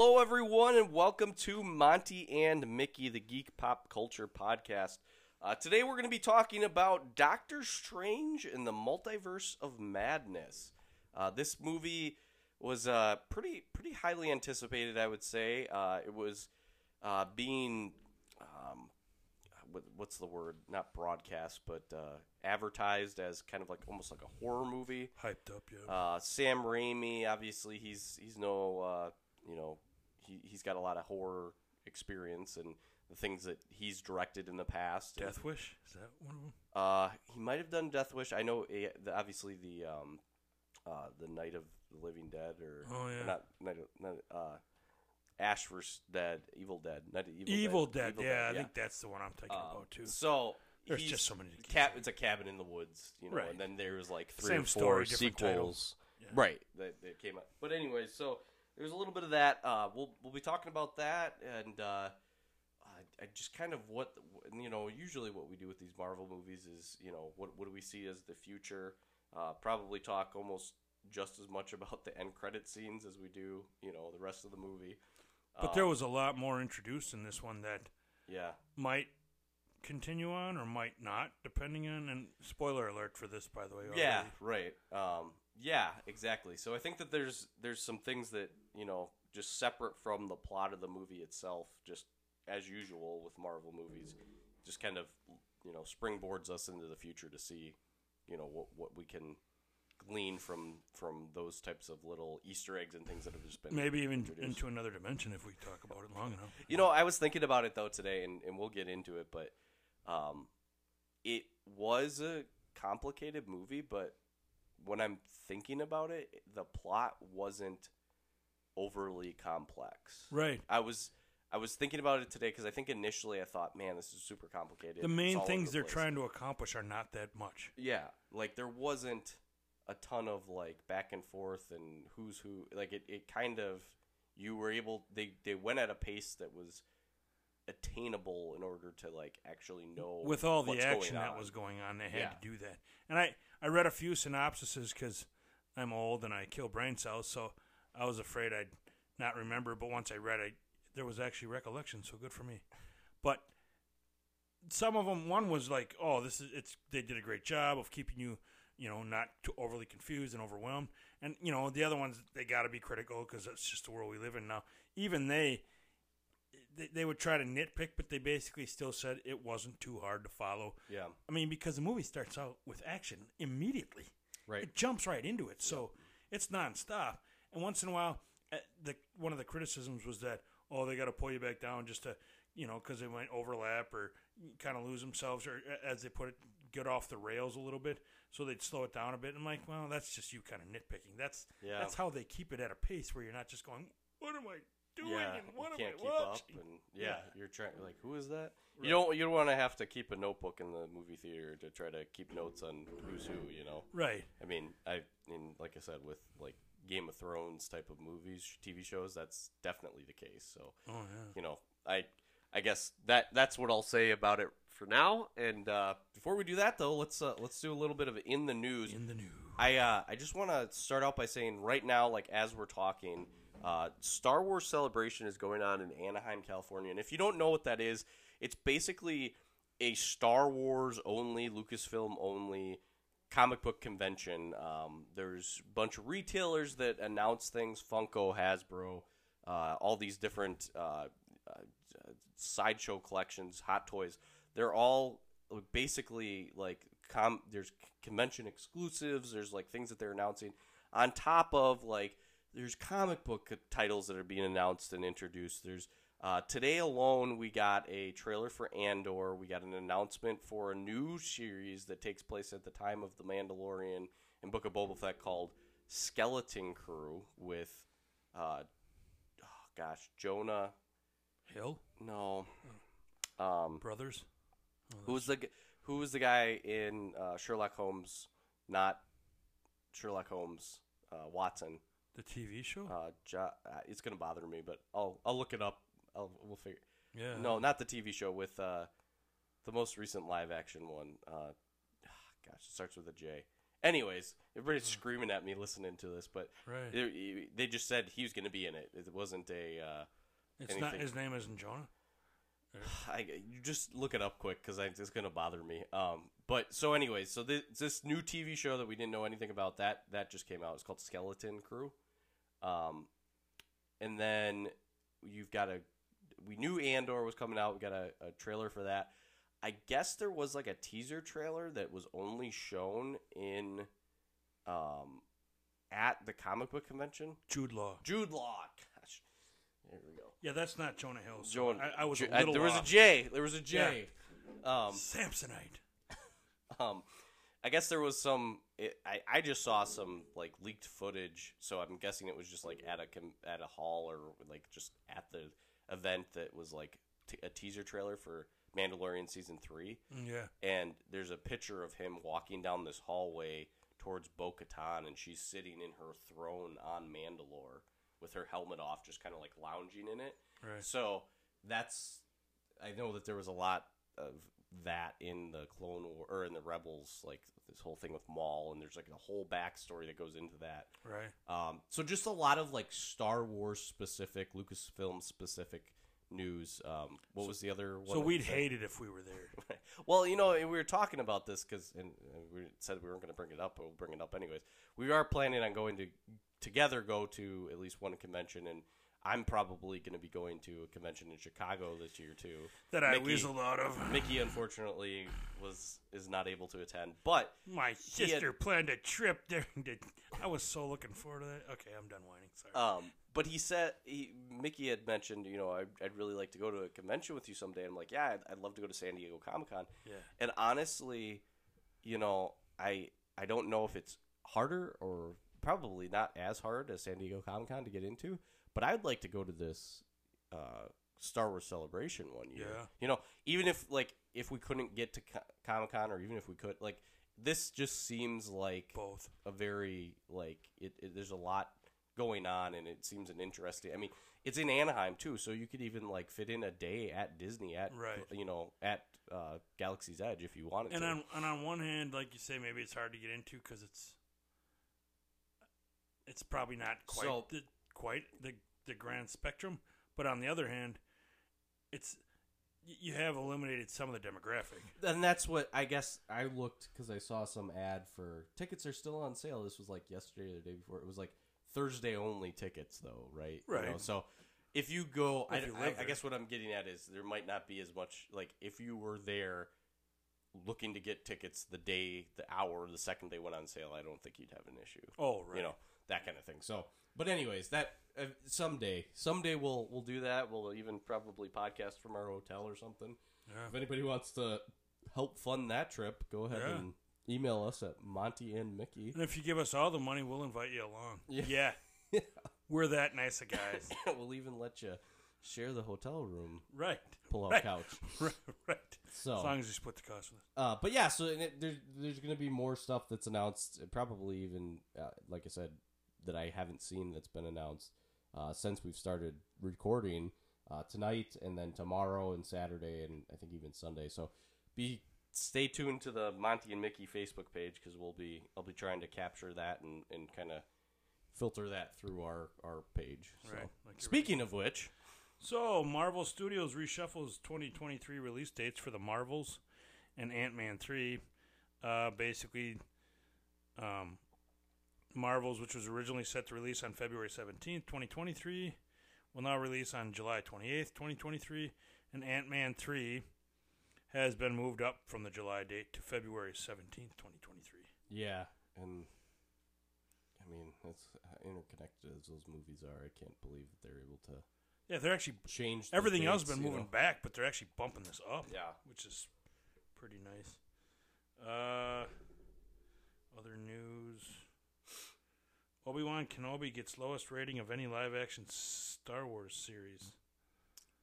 Hello, everyone, and welcome to Monty and Mickey, the Geek Pop Culture Podcast. Uh, today, we're going to be talking about Doctor Strange in the Multiverse of Madness. Uh, this movie was uh, pretty pretty highly anticipated, I would say. Uh, it was uh, being um, what's the word? Not broadcast, but uh, advertised as kind of like almost like a horror movie. Hyped up, yeah. Uh, Sam Raimi, obviously, he's he's no, uh, you know, he he's got a lot of horror experience and the things that he's directed in the past. Death Wish is that one of them? uh, he might have done Death Wish. I know, eh, the, obviously, the um, uh, the Night of the Living Dead, or Oh, or not Night of, not, uh, Ash vs. Dead, Evil Dead, Night of Evil, Evil Dead. Dead. yeah, I think that's the one I'm thinking Um, about too. So There's just so many Cap, it's a cabin in the woods, you know, Right. and then there's like three Same or four story, sequels, Yeah. right? That, that came out. But anyways, so there's a little bit of that. Uh, we'll we'll be talking about that, and uh, I, I just kind of what you know. Usually, what we do with these Marvel movies is you know what what do we see as the future? Uh, probably talk almost just as much about the end credit scenes as we do you know the rest of the movie. But there was a lot more introduced in this one that yeah. might continue on or might not, depending on. And spoiler alert for this, by the way. Yeah, right. Um, yeah, exactly. So I think that there's there's some things that you know just separate from the plot of the movie itself, just as usual with Marvel movies, just kind of you know springboards us into the future to see you know what what we can glean from from those types of little Easter eggs and things that have just been Maybe even introduced. into another dimension if we talk about it long enough. You know, I was thinking about it though today, and, and we'll get into it, but um, it was a complicated movie. But when I'm thinking about it, the plot wasn't overly complex. Right. I was I was thinking about it today because I think initially I thought, man, this is super complicated. The main things the they're place. trying to accomplish are not that much. Yeah, like there wasn't a ton of like back and forth and who's who. Like it, it kind of you were able they they went at a pace that was attainable in order to like actually know with all the action that was going on, they had Yeah. to do that. And I, I read a few synopsises because I'm old and I kill brain cells, so I was afraid I'd not remember. But once I read it, there was actually recollection, so good for me. But some of them, one was like, "Oh, this is it's." They did a great job of keeping you, you know, not too overly confused and overwhelmed. And you know, the other ones they got to be critical because that's just the world we live in now. Even they, they, they would try to nitpick, but they basically still said it wasn't too hard to follow. Yeah, I mean, because the movie starts out with action immediately. right. It jumps right into it, so it's nonstop. And once in a while, uh, the one of the criticisms was that oh, they got to pull you back down just to you know because they might overlap or kind of lose themselves or uh, as they put it, get off the rails a little bit. So they'd slow it down a bit. I'm like, well, that's just you kind of nitpicking. That's Yeah. that's how they keep it at a pace where you're not just going, what am I doing yeah, and what you am can't I keep watching? up, and yeah, Yeah. you're trying like who is that? Right. You don't you don't want to have to keep a notebook in the movie theater to try to keep notes on who's who. You know, Right. I mean, I mean, like I said, with like Game of Thrones type of movies, TV shows, that's definitely the case. So, Oh yeah. you know, I I guess that that's what I'll say about it for now. And uh, before we do that, though, let's uh, let's do a little bit of in the news. In the news. I uh, I just want to start out by saying right now, like as we're talking, uh, Star Wars Celebration is going on in Anaheim, California, and if you don't know what that is, it's basically a Star Wars only, Lucasfilm only comic book convention. Um, there's a bunch of retailers that announce things: Funko, Hasbro, uh, all these different uh, uh, sideshow collections, Hot Toys. They're all basically like com- there's convention exclusives. There's like things that they're announcing on top of like there's comic book titles that are being announced and introduced. There's uh, today alone we got a trailer for Andor. We got an announcement for a new series that takes place at the time of the Mandalorian and Book of Boba Fett called Skeleton Crew with uh, oh gosh Jonah Hill no um brothers. Oh, Who's the g- who was the guy in uh, Sherlock Holmes? Not Sherlock Holmes. Uh, Watson. the TV show? Uh, jo- uh, it's gonna bother me, but I'll I'll look it up. I'll we'll figure. yeah. No, not the TV show with uh, the most recent live action one. Uh, gosh, it starts with a J. Anyways, everybody's screaming at me listening to this, but Right. they, they just said he was going to be in it. It wasn't a. Uh, It's not his name isn't Jonah. I, you just look it up quick because it's going to bother me. Um, but so anyways, so this, this new TV show that we didn't know anything about that that just came out. It's called Skeleton Crew. Um, and then you've got a. We knew Andor was coming out. We got a, a trailer for that. I guess there was like a teaser trailer that was only shown in, um, at the comic book convention. Jude Law. Jude Law. Gosh, there we go. Yeah, that's not Jonah Hill. So Joan, I, I was J- a little there was a. J. There was a J. Um, Samsonite. um, I guess there was some. It, I I just saw some like leaked footage, so I'm guessing it was just like at a at a hall or like just at the event that was like t- a teaser trailer for Mandalorian season three. Mm, Yeah. And there's a picture of him walking down this hallway towards Bo Katan, and she's sitting in her throne on Mandalore with her helmet off, just kind of like lounging in it. Right. So that's I know that there was a lot of that in the Clone War or in the Rebels, like this whole thing with Maul, and there's like a whole backstory that goes into that. Right. Um, so just a lot of like Star Wars specific, Lucasfilm specific news. Um, what was the other one? So we'd hate it if we were there. well, you know, we were talking about this because, and uh, we said we weren't going to bring it up, but we'll bring it up anyways. We are planning on going to together go to at least one convention, and I'm probably going to be going to a convention in Chicago this year too. That I Mickey- weaseled out of. Mickey, unfortunately, was is not able to attend, but My had- sister planned a trip there. I was so looking forward to that. Okay, I'm done whining. Sorry. Um, but he said he Mickey had mentioned, you know, I'd, I'd really like to go to a convention with you someday. I'm like, yeah, I'd, I'd love to go to San Diego Comic Con. yeah. And honestly, you know, I I don't know if it's harder or probably not as hard as San Diego Comic Con to get into, but I'd like to go to this uh, Star Wars Celebration one year. Yeah. You know, even if like if we couldn't get to Co- Comic Con or even if we could, like this just seems like Both. a very like it, it there's a lot going on and it seems an interesting i mean it's in anaheim too so you could even like fit in a day at disney at Right. you know at uh, galaxy's edge if you wanted And to on and on one hand, like you say, maybe it's hard to get into because it's it's probably not quite So- the quite the the grand spectrum. But on the other hand, it's you have eliminated some of the demographic. and that's what i guess i looked because i saw some ad for tickets are still on sale this was like yesterday or the day before it was like thursday only tickets though right You Right. know, so if you go I, you I- I guess what i'm getting at is there might not be as much like if you were there looking to get tickets the day the hour the second they went on sale i don't think you'd have an issue Oh, right. you know that kind of thing. So, but anyways, that uh, someday, someday we'll we'll do that. We'll even probably podcast from our hotel or something. Yeah. If anybody wants to help fund that trip, go ahead Yeah. and email us at Monty and Mickey. And if you give us all the money, we'll invite you along. Yeah. Yeah. We're that nice of guys. we'll even let you share the hotel room, right. pull out Right. couch. Right. Right. So, As long as you split the cost with us. Uh, but yeah, so and it, there's there's going to be more stuff that's announced, probably even uh, like I said, that I haven't seen that's been announced uh, since we've started recording uh, tonight, and then tomorrow and Saturday, and I think even Sunday. So be stay tuned to the Monty and Mickey Facebook page because we'll be I'll be trying to capture that and, and kind of filter that through our our page. So. Right, like Speaking of which, So, Marvel Studios reshuffles 2023 release dates for the Marvels and Ant Man 3. Uh, basically, um, Marvels, which was originally set to release on February 17th, 2023, will now release on July 28th, 2023. And Ant Man 3 has been moved up from the July date to February 17th, 2023. Yeah, and I mean, as interconnected as those movies are, I can't believe that they're able to Yeah, they're actually. change. the Everything else has been moving know? back, but they're actually bumping this up. Yeah. which is pretty nice. Uh, other news: Obi Wan Kenobi gets lowest rating of any live-action Star Wars series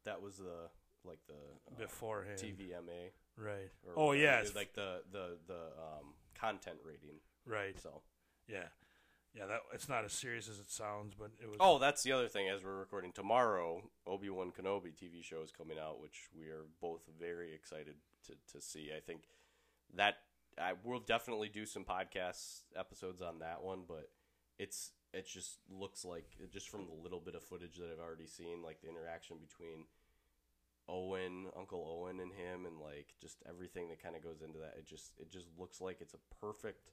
That was the like the uh, beforehand. TVMA. Right. Or Oh yeah, it's like the the the um, content rating. right. So. Yeah, yeah. That it's not as serious as it sounds, but it was. Oh, that's the other thing. As we're recording tomorrow, Obi Wan Kenobi TV show is coming out, which we are both very excited to to see. I think that I will definitely do some podcast episodes on that one, but it's it just looks like just from the little bit of footage that I've already seen, like the interaction between Owen, Uncle Owen, and him, and like just everything that kind of goes into that. It just it just looks like it's a perfect.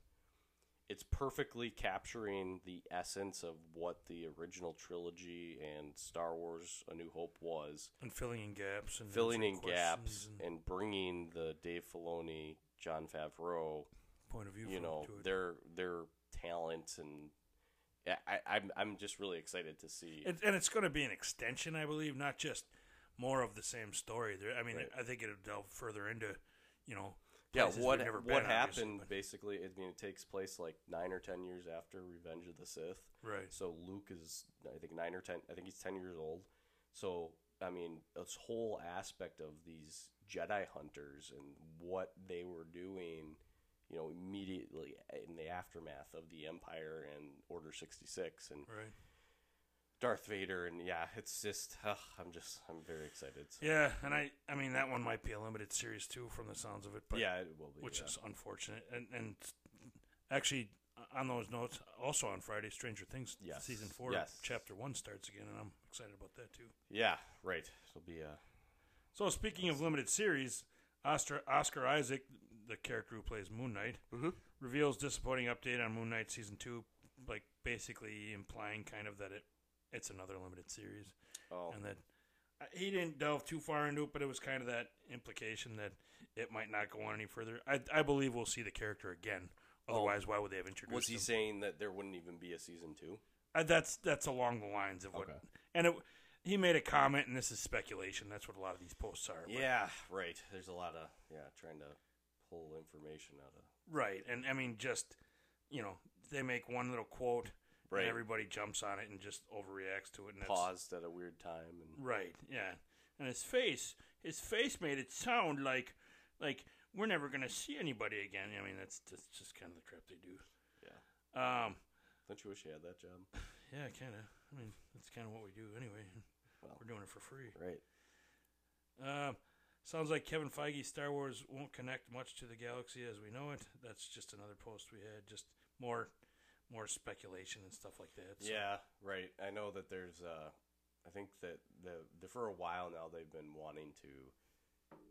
It's perfectly capturing the essence of what the original trilogy and Star Wars: A New Hope was, and filling in gaps and filling in gaps and and bringing the Dave Filoni, Jon Favreau, point of view. you know, to it. their their talent and yeah, I, I'm I'm just really excited to see. It, and it's going to be an extension, I believe, not just more of the same story. There, I mean, Right. I think it'll delve further into, you know, yeah, what what been, happened but- basically? I mean, it takes place like nine or ten years after Revenge of the Sith. right? So Luke is, I think, nine or ten. I think he's ten years old. So I mean, this whole aspect of these Jedi hunters and what they were doing, you know, immediately in the aftermath of the Empire and Order sixty six and Right. Darth Vader, and yeah, it's just, ugh, I'm just, I'm very excited. So, Yeah, and I, I mean, that one might be a limited series too, from the sounds of it. But yeah, it will be. which yeah. is unfortunate. And and actually, on those notes, also on Friday, Stranger Things Yes. season four, Yes. chapter one starts again, and I'm excited about that too. yeah, right. It'll be uh, So speaking of limited series, Oscar, Oscar Isaac, the character who plays Moon Knight, Mhm. reveals disappointing update on Moon Knight season two, like basically implying kind of that it it's another limited series, oh, and that uh, he didn't delve too far into it, but it was kind of that implication that it might not go on any further. I, I believe we'll see the character again. Otherwise, why would they have introduced Oh. was he him? saying that there wouldn't even be a season two? Uh, that's that's along the lines of what, Okay. and it, he made a comment, and this is speculation. That's what a lot of these posts are. but- Yeah, right. There's a lot of yeah, trying to pull information out of Right, and I mean, just you know, they make one little quote, Right. and everybody jumps on it and just overreacts to it. And paused at a weird time and Right, yeah, and his face, his face made it sound like, like we're never gonna see anybody again. I mean, that's that's just kind of the crap they do. yeah. Um, Don't you wish you had that job? yeah, kind of. I mean, that's kind of what we do anyway. Well. we're doing it for free. Right. Uh, sounds like Kevin Feige Star Wars won't connect much to the galaxy as we know it. That's just another post we had. Just more, more speculation and stuff like that. So- Yeah, right. I know that there's uh I think that the, the for a while now they've been wanting to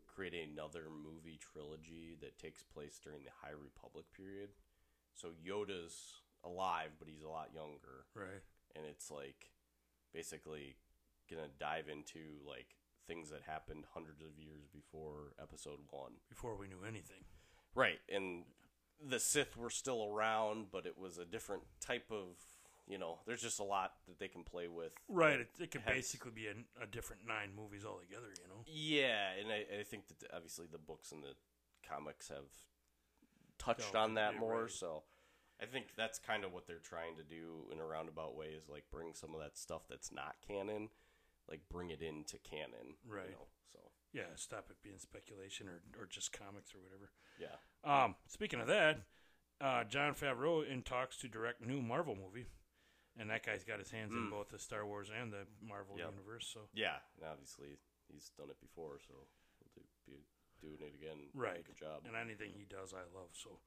create another movie trilogy that takes place during the High Republic period. So Yoda's alive, but he's a lot younger, Right. and it's like basically gonna dive into like things that happened hundreds of years before Episode One. Before we knew anything. Right, and the Sith were still around, but it was a different type of, you know, there's just a lot that they can play with. Right. It, it could Has- basically be a, a different nine movies altogether. You know. Yeah, and I, I think that the- obviously the books and the comics have touched on that more, right. so I think that's kind of what they're trying to do in a roundabout way is like bring some of that stuff that's not canon, like bring it into canon. Right. You know, so Yeah. Stop it being speculation or or just comics or whatever. yeah. Um. Speaking of that, uh, Jon Favreau in talks to direct new Marvel movie, and that guy's got his hands in Mm. both the Star Wars and the Marvel Yep. universe. So. Yeah, and obviously he's done it before, so he'll do, be doing it again. Right. Good job. and anything he does, I love. So,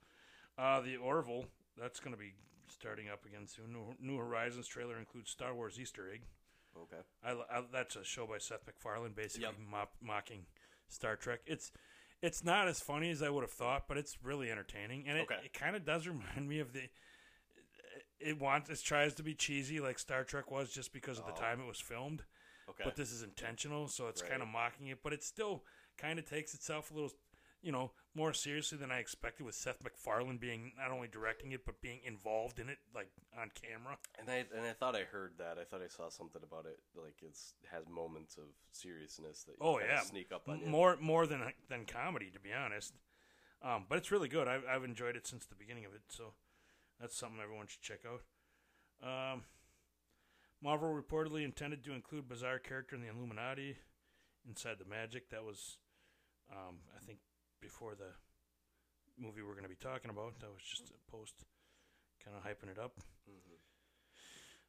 uh, the Orville that's going to be starting up again soon. New, New Horizons trailer includes Star Wars Easter egg. Okay. I, I, that's a show by Seth MacFarlane, basically Yep. mop, mocking Star Trek. It's it's not as funny as I would have thought, but it's really entertaining, and it, Okay. it kind of does remind me of the. It wants it tries to be cheesy like Star Trek was just because of the Oh. time it was filmed, Okay. but this is intentional, so it's kind of mocking it, but it still kind of takes itself a little, you know, more seriously than I expected. With Seth MacFarlane being not only directing it but being involved in it, like on camera. And I and I thought I heard that. I thought I saw something about it. Like it's has moments of seriousness that Oh yeah, sneak up on you. more more than than comedy, to be honest. Um, but it's really good. I've I've enjoyed it since the beginning of it, so that's something everyone should check out. Um, Marvel reportedly intended to include bizarre character in the Illuminati inside the Magic. That was, um, I think, before the movie we're going to be talking about. That was just a post, kind of hyping it up. Mhm.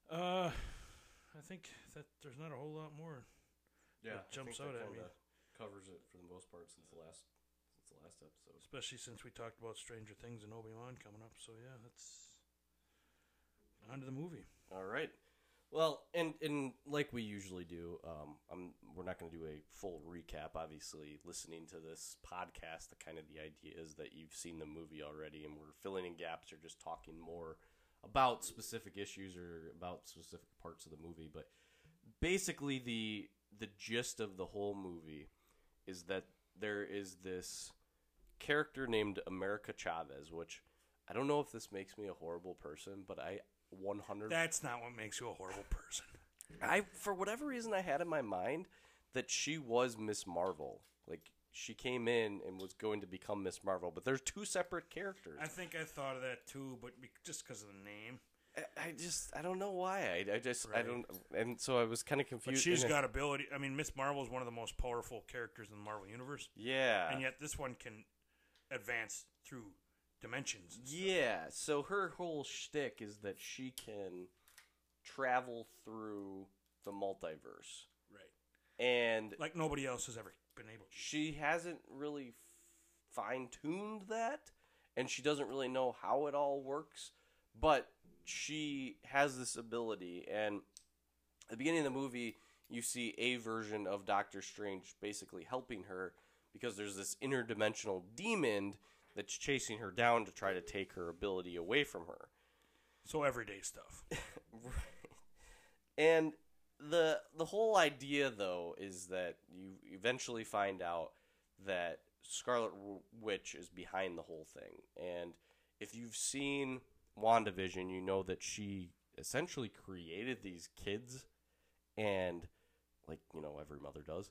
Uh, I think that there's not a whole lot more. Yeah, It jumps out that at me. Covers it for the most part since the last since the last episode. especially since we talked about Stranger Things and Obi Wan coming up. So yeah, that's on to the movie. All right. Well, and and like we usually do, um, I'm we're not going to do a full recap. Obviously, listening to this podcast, the kind of the idea is that you've seen the movie already, and we're filling in gaps or just talking more about specific issues or about specific parts of the movie. But basically, the the gist of the whole movie is that there is this character named America Chavez, which I don't know if this makes me a horrible person, but I 100 That's not what makes you a horrible person. I for whatever reason I had in my mind that she was Miss Marvel. Like she came in and was going to become Miss Marvel, but there's two separate characters. I think I thought of that too, but just because of the name. I, I just I don't know why. I, I just I don't and so I was kind of confused. she's and it- got ability. I mean, Miss Marvel is one of the most powerful characters in the Marvel universe, yeah. and yet this one can advance through dimensions. Yeah, so her whole shtick is that she can travel through the multiverse, Right. and Like nobody else has ever been able to. she hasn't really fine tuned that, and she doesn't really know how it all works. But she has this ability, and at the beginning of the movie, you see a version of Doctor Strange basically helping her because there's this interdimensional demon that's chasing her down to try to take her ability away from her. So everyday stuff. And the the whole idea though is that you eventually find out that Scarlet Witch is behind the whole thing. And if you've seen WandaVision, you know that she essentially created these kids and like, you know, every mother does.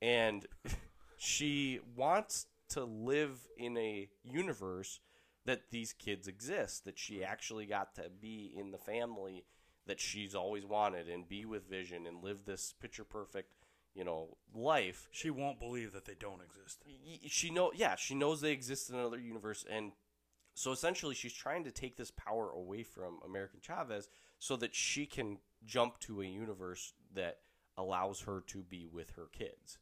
And she wants to live in a universe that these kids exist, that she actually got to be in the family that she's always wanted and be with Vision and live this picture perfect, you know, life. She won't believe that they don't exist. She know, yeah, she knows they exist in another universe, and so essentially, she's trying to take this power away from American Chavez so that she can jump to a universe that allows her to be with her kids.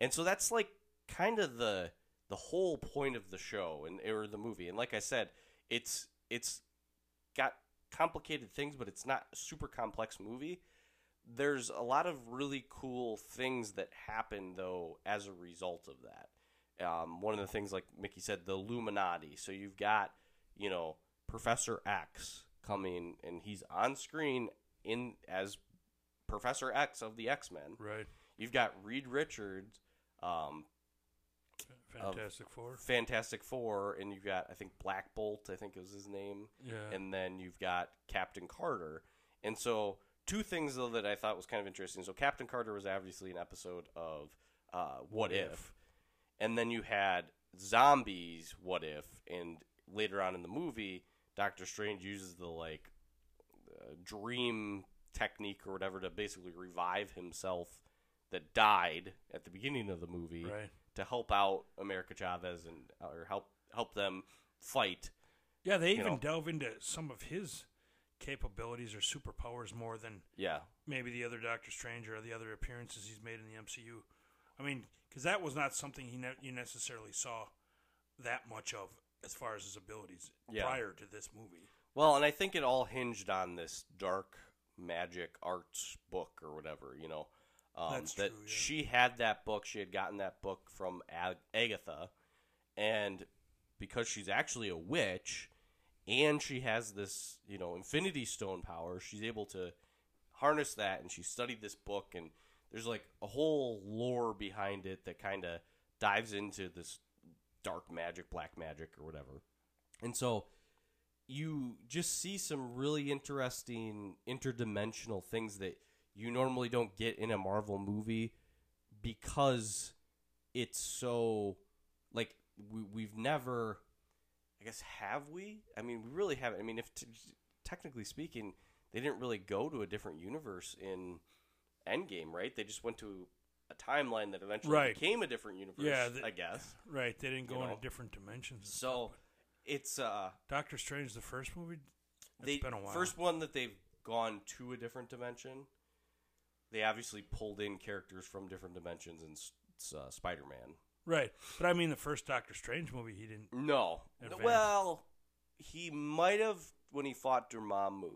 And so that's like kind of the the whole point of the show and or the movie. And like I said, it's it's got complicated things, but it's not a super complex movie. There's a lot of really cool things that happen though as a result of that. Um, one of the things, like Mickey said, the Illuminati. So you've got, you know, Professor X coming, and he's on screen in as Professor X of the X Men. Right. You've got Reed Richards, um, Fantastic Four. Fantastic Four, and you've got I think Black Bolt, I think is his name, Yeah. and then you've got Captain Carter. And so two things though that I thought was kind of interesting. So Captain Carter was obviously an episode of uh, What, if? If. and then you had zombies. What if? And later on in the movie, Doctor Strange uses the like uh, dream technique or whatever to basically revive himself that died at the beginning of the movie Right. To help out America Chavez and or help help them fight. Yeah, they even know. delve into some of his capabilities or superpowers more than Yeah, maybe the other Doctor Strange or the other appearances he's made in the MCU. I mean, because that was not something he ne- you necessarily saw that much of as far as his abilities Yeah. prior to this movie. Well, and I think it all hinged on this dark magic arts book or whatever, you know. Um, That's that true, yeah. she had that book. She had gotten that book from Ag- Agatha, and because she's actually a witch, and she has this, you know, Infinity Stone power, she's able to harness that. And she studied this book, and there's like a whole lore behind it that kind of dives into this dark magic, black magic, or whatever. And so you just see some really interesting interdimensional things that you normally don't get in a Marvel movie because it's so like we, we've never I guess have we? I mean, we really haven't. I mean, if t- technically speaking, they didn't really go to a different universe in Endgame, right? They just went to a timeline that eventually Right. became a different universe, Yeah, the- I guess. Right, they didn't go You into know. different dimensions. So it's uh Doctor Strange, the first movie, it's they been a while. first one that they've gone to a different dimension. They obviously pulled in characters from different dimensions, it's uh, Spider Man. Right, but I mean the first Doctor Strange movie, he didn't. No. Advance. Well, he might have when he fought Dormammu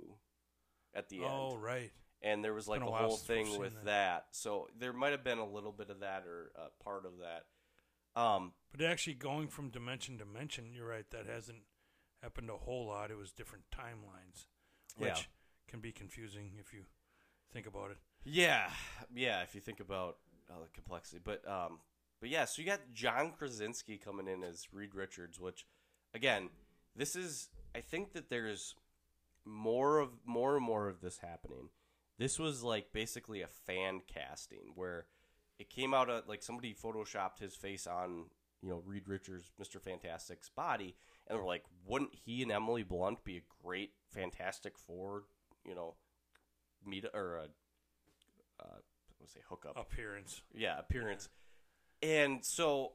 at the Oh, end. Oh, right. And there was like a a whole thing with that. that. So there might have been a little bit of that or uh, part of that. Um, But actually, going from dimension to dimension, you're right. That hasn't happened a whole lot. It was different timelines, which Yeah. can be confusing if you think about it. Yeah, yeah. If you think about uh, the complexity, but um, but yeah. So you got John Krasinski coming in as Reed Richards, which, again, this is. I think that there's more of more and more of this happening. This was like basically a fan casting where it came out of like somebody photoshopped his face on you know Reed Richards, Mister Fantastic's body, and they're like, wouldn't he and Emily Blunt be a great Fantastic Four? You know, meet or a uh, would say hookup. Appearance. Yeah, appearance. And so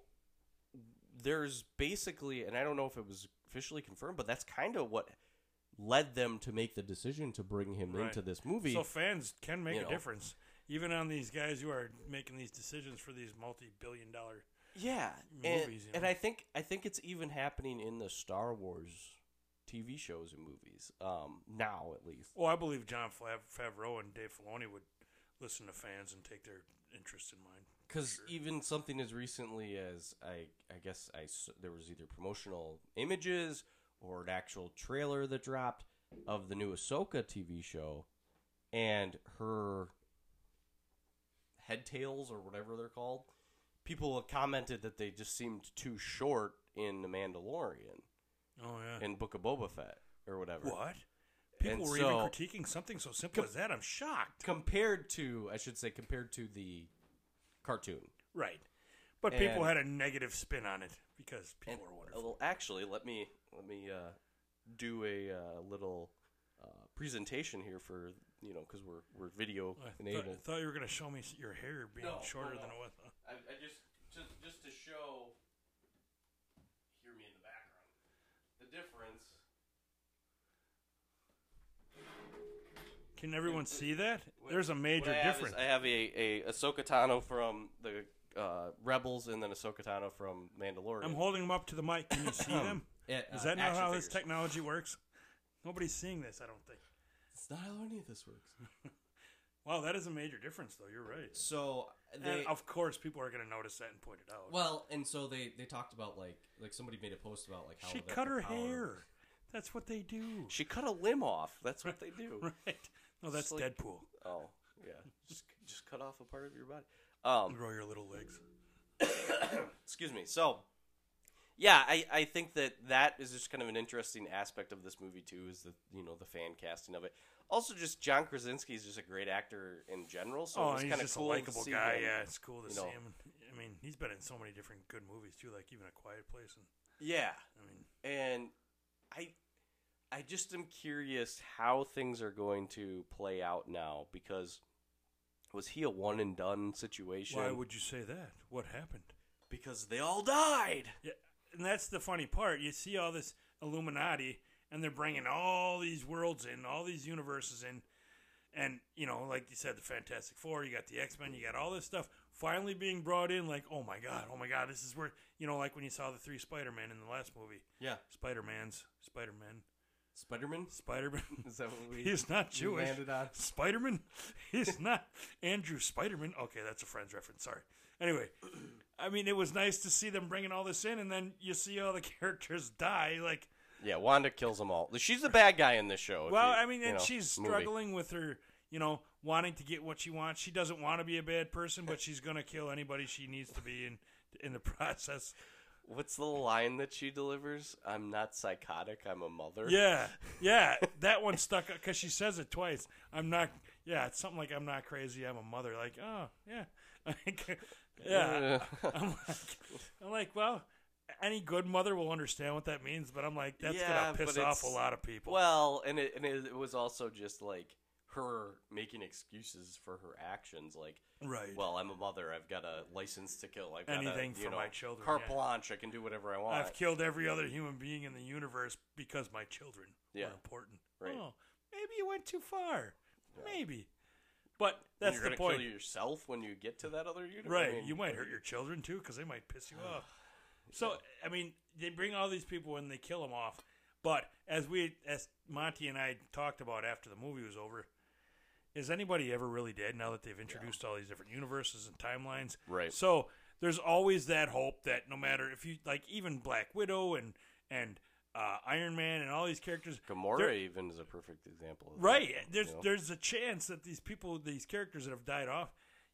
there's basically, and I don't know if it was officially confirmed, but that's kind of what led them to make the decision to bring him Right. into this movie. So fans can make you a know. difference, even on these guys who are making these decisions for these multi-billion-dollar. yeah, and, movies, you and. I think I think it's even happening in the Star Wars TV shows and movies um, now, at least. Well, I believe Jon Favreau and Dave Filoni would listen to fans and take their interest in mind. Because even something as recently as I, I guess I there was either promotional images or an actual trailer that dropped of the new Ahsoka TV show, and her head tails or whatever they're called. People have commented that they just seemed too short in The Mandalorian Oh yeah. in Book of Boba Fett or whatever. what? People And were so- even critiquing something so simple as that. I'm shocked. Compared to, I should say, compared to the cartoon. Right. But people had a negative spin on it because people And, were wonderful. Well, actually, let me let me uh, do a uh, little uh, presentation here for you know because we're we're video I thought, enabled. thought you were going to show me your hair being No, shorter no, than no. it was. I, I just just just to show. Hear me in the background. The difference. Can everyone see that? There's a major what I have is difference. I have a a Ahsoka Tano from the uh, Rebels and then Ahsoka Tano from Mandalorian. I'm holding them up to the mic. Can you see them? Yeah, Is uh, that not action how this figures. technology works? Nobody's seeing this, I don't think. It's not how any of this works. Wow, that is a major difference, though. You're right. So they, and of course, people are going to notice that and point it out. Well, and so they they talked about like like somebody made a post about like how she the- cut her power- hair. That's what they do. She cut a limb off. That's what they do. Right. No, that's Deadpool. Oh yeah, just just cut off a part of your body. Um, Grow your little legs. excuse me. So, yeah, I, I think that that is just kind of an interesting aspect of this movie too. Is the you know the fan casting of it. Also, just John Krasinski is just a great actor in general. So oh, he's kind of just cool a likable guy. him. Yeah, it's cool to see know. him. I mean, he's been in so many different good movies too, like even A Quiet Place. And Yeah, I mean, and I I just am curious how things are going to play out now because was he a one and done situation? why would you say that? What happened? because they all died. Yeah, and that's the funny part. You see all this Illuminati, and they're bringing all these worlds in, all these universes in, and you know, like you said, the Fantastic Four. You got the X Men. You got all this stuff finally being brought in. Like, oh my god, oh my god, this is where you know, like when you saw the three Spider Man in the last movie, Yeah, Spider Man's Spider Man, Spider Man. Spider Man. Is that what we? He's not Jewish. landed on? Spider Man? He's not Andrew Spider-Man. Okay, that's a Friends reference. Sorry. Anyway, I mean, it was nice to see them bringing all this in, and then you see all the characters die. Like, Yeah, Wanda kills them all. She's the bad guy in this show. if well, you- I mean, you and know, she's movie. struggling with her, you know, wanting to get what she wants. She doesn't want to be a bad person, but she's gonna kill anybody she needs to be in in the process. What's the line that she delivers? I'm not psychotic. I'm a mother. Yeah, yeah, that one stuck because she says it twice. I'm not. Yeah, it's something like I'm not crazy. I'm a mother. Like, oh yeah, yeah. I'm like, I'm like, well, any good mother will understand what that means, but I'm like, that's Yeah, gonna piss off a lot of people. Well, and it and it was also just like her making excuses for her actions. Like, right. well, I'm a mother. I've got a license to kill. I've got Anything a, you for know, my children, Carte yeah. blanche. I can do whatever I want. I've killed every other human being in the universe because my children Yeah. are important. Right. Oh, maybe you went too far. Maybe. But that's you're the gonna point, kill yourself when you get to that other universe. right? I mean, you might hurt your children too because they might piss you off. So I mean, they bring all these people and they kill them off. But as we, as Monty and I talked about after the movie was over, is anybody ever really dead now that they've introduced all these different universes and timelines? Right. So there's always that hope that no matter if you like, even Black Widow and and uh, Iron Man and all these characters, Gamora even is a perfect example. Of right? That, There's you know? there's a chance that these people, these characters that have died off,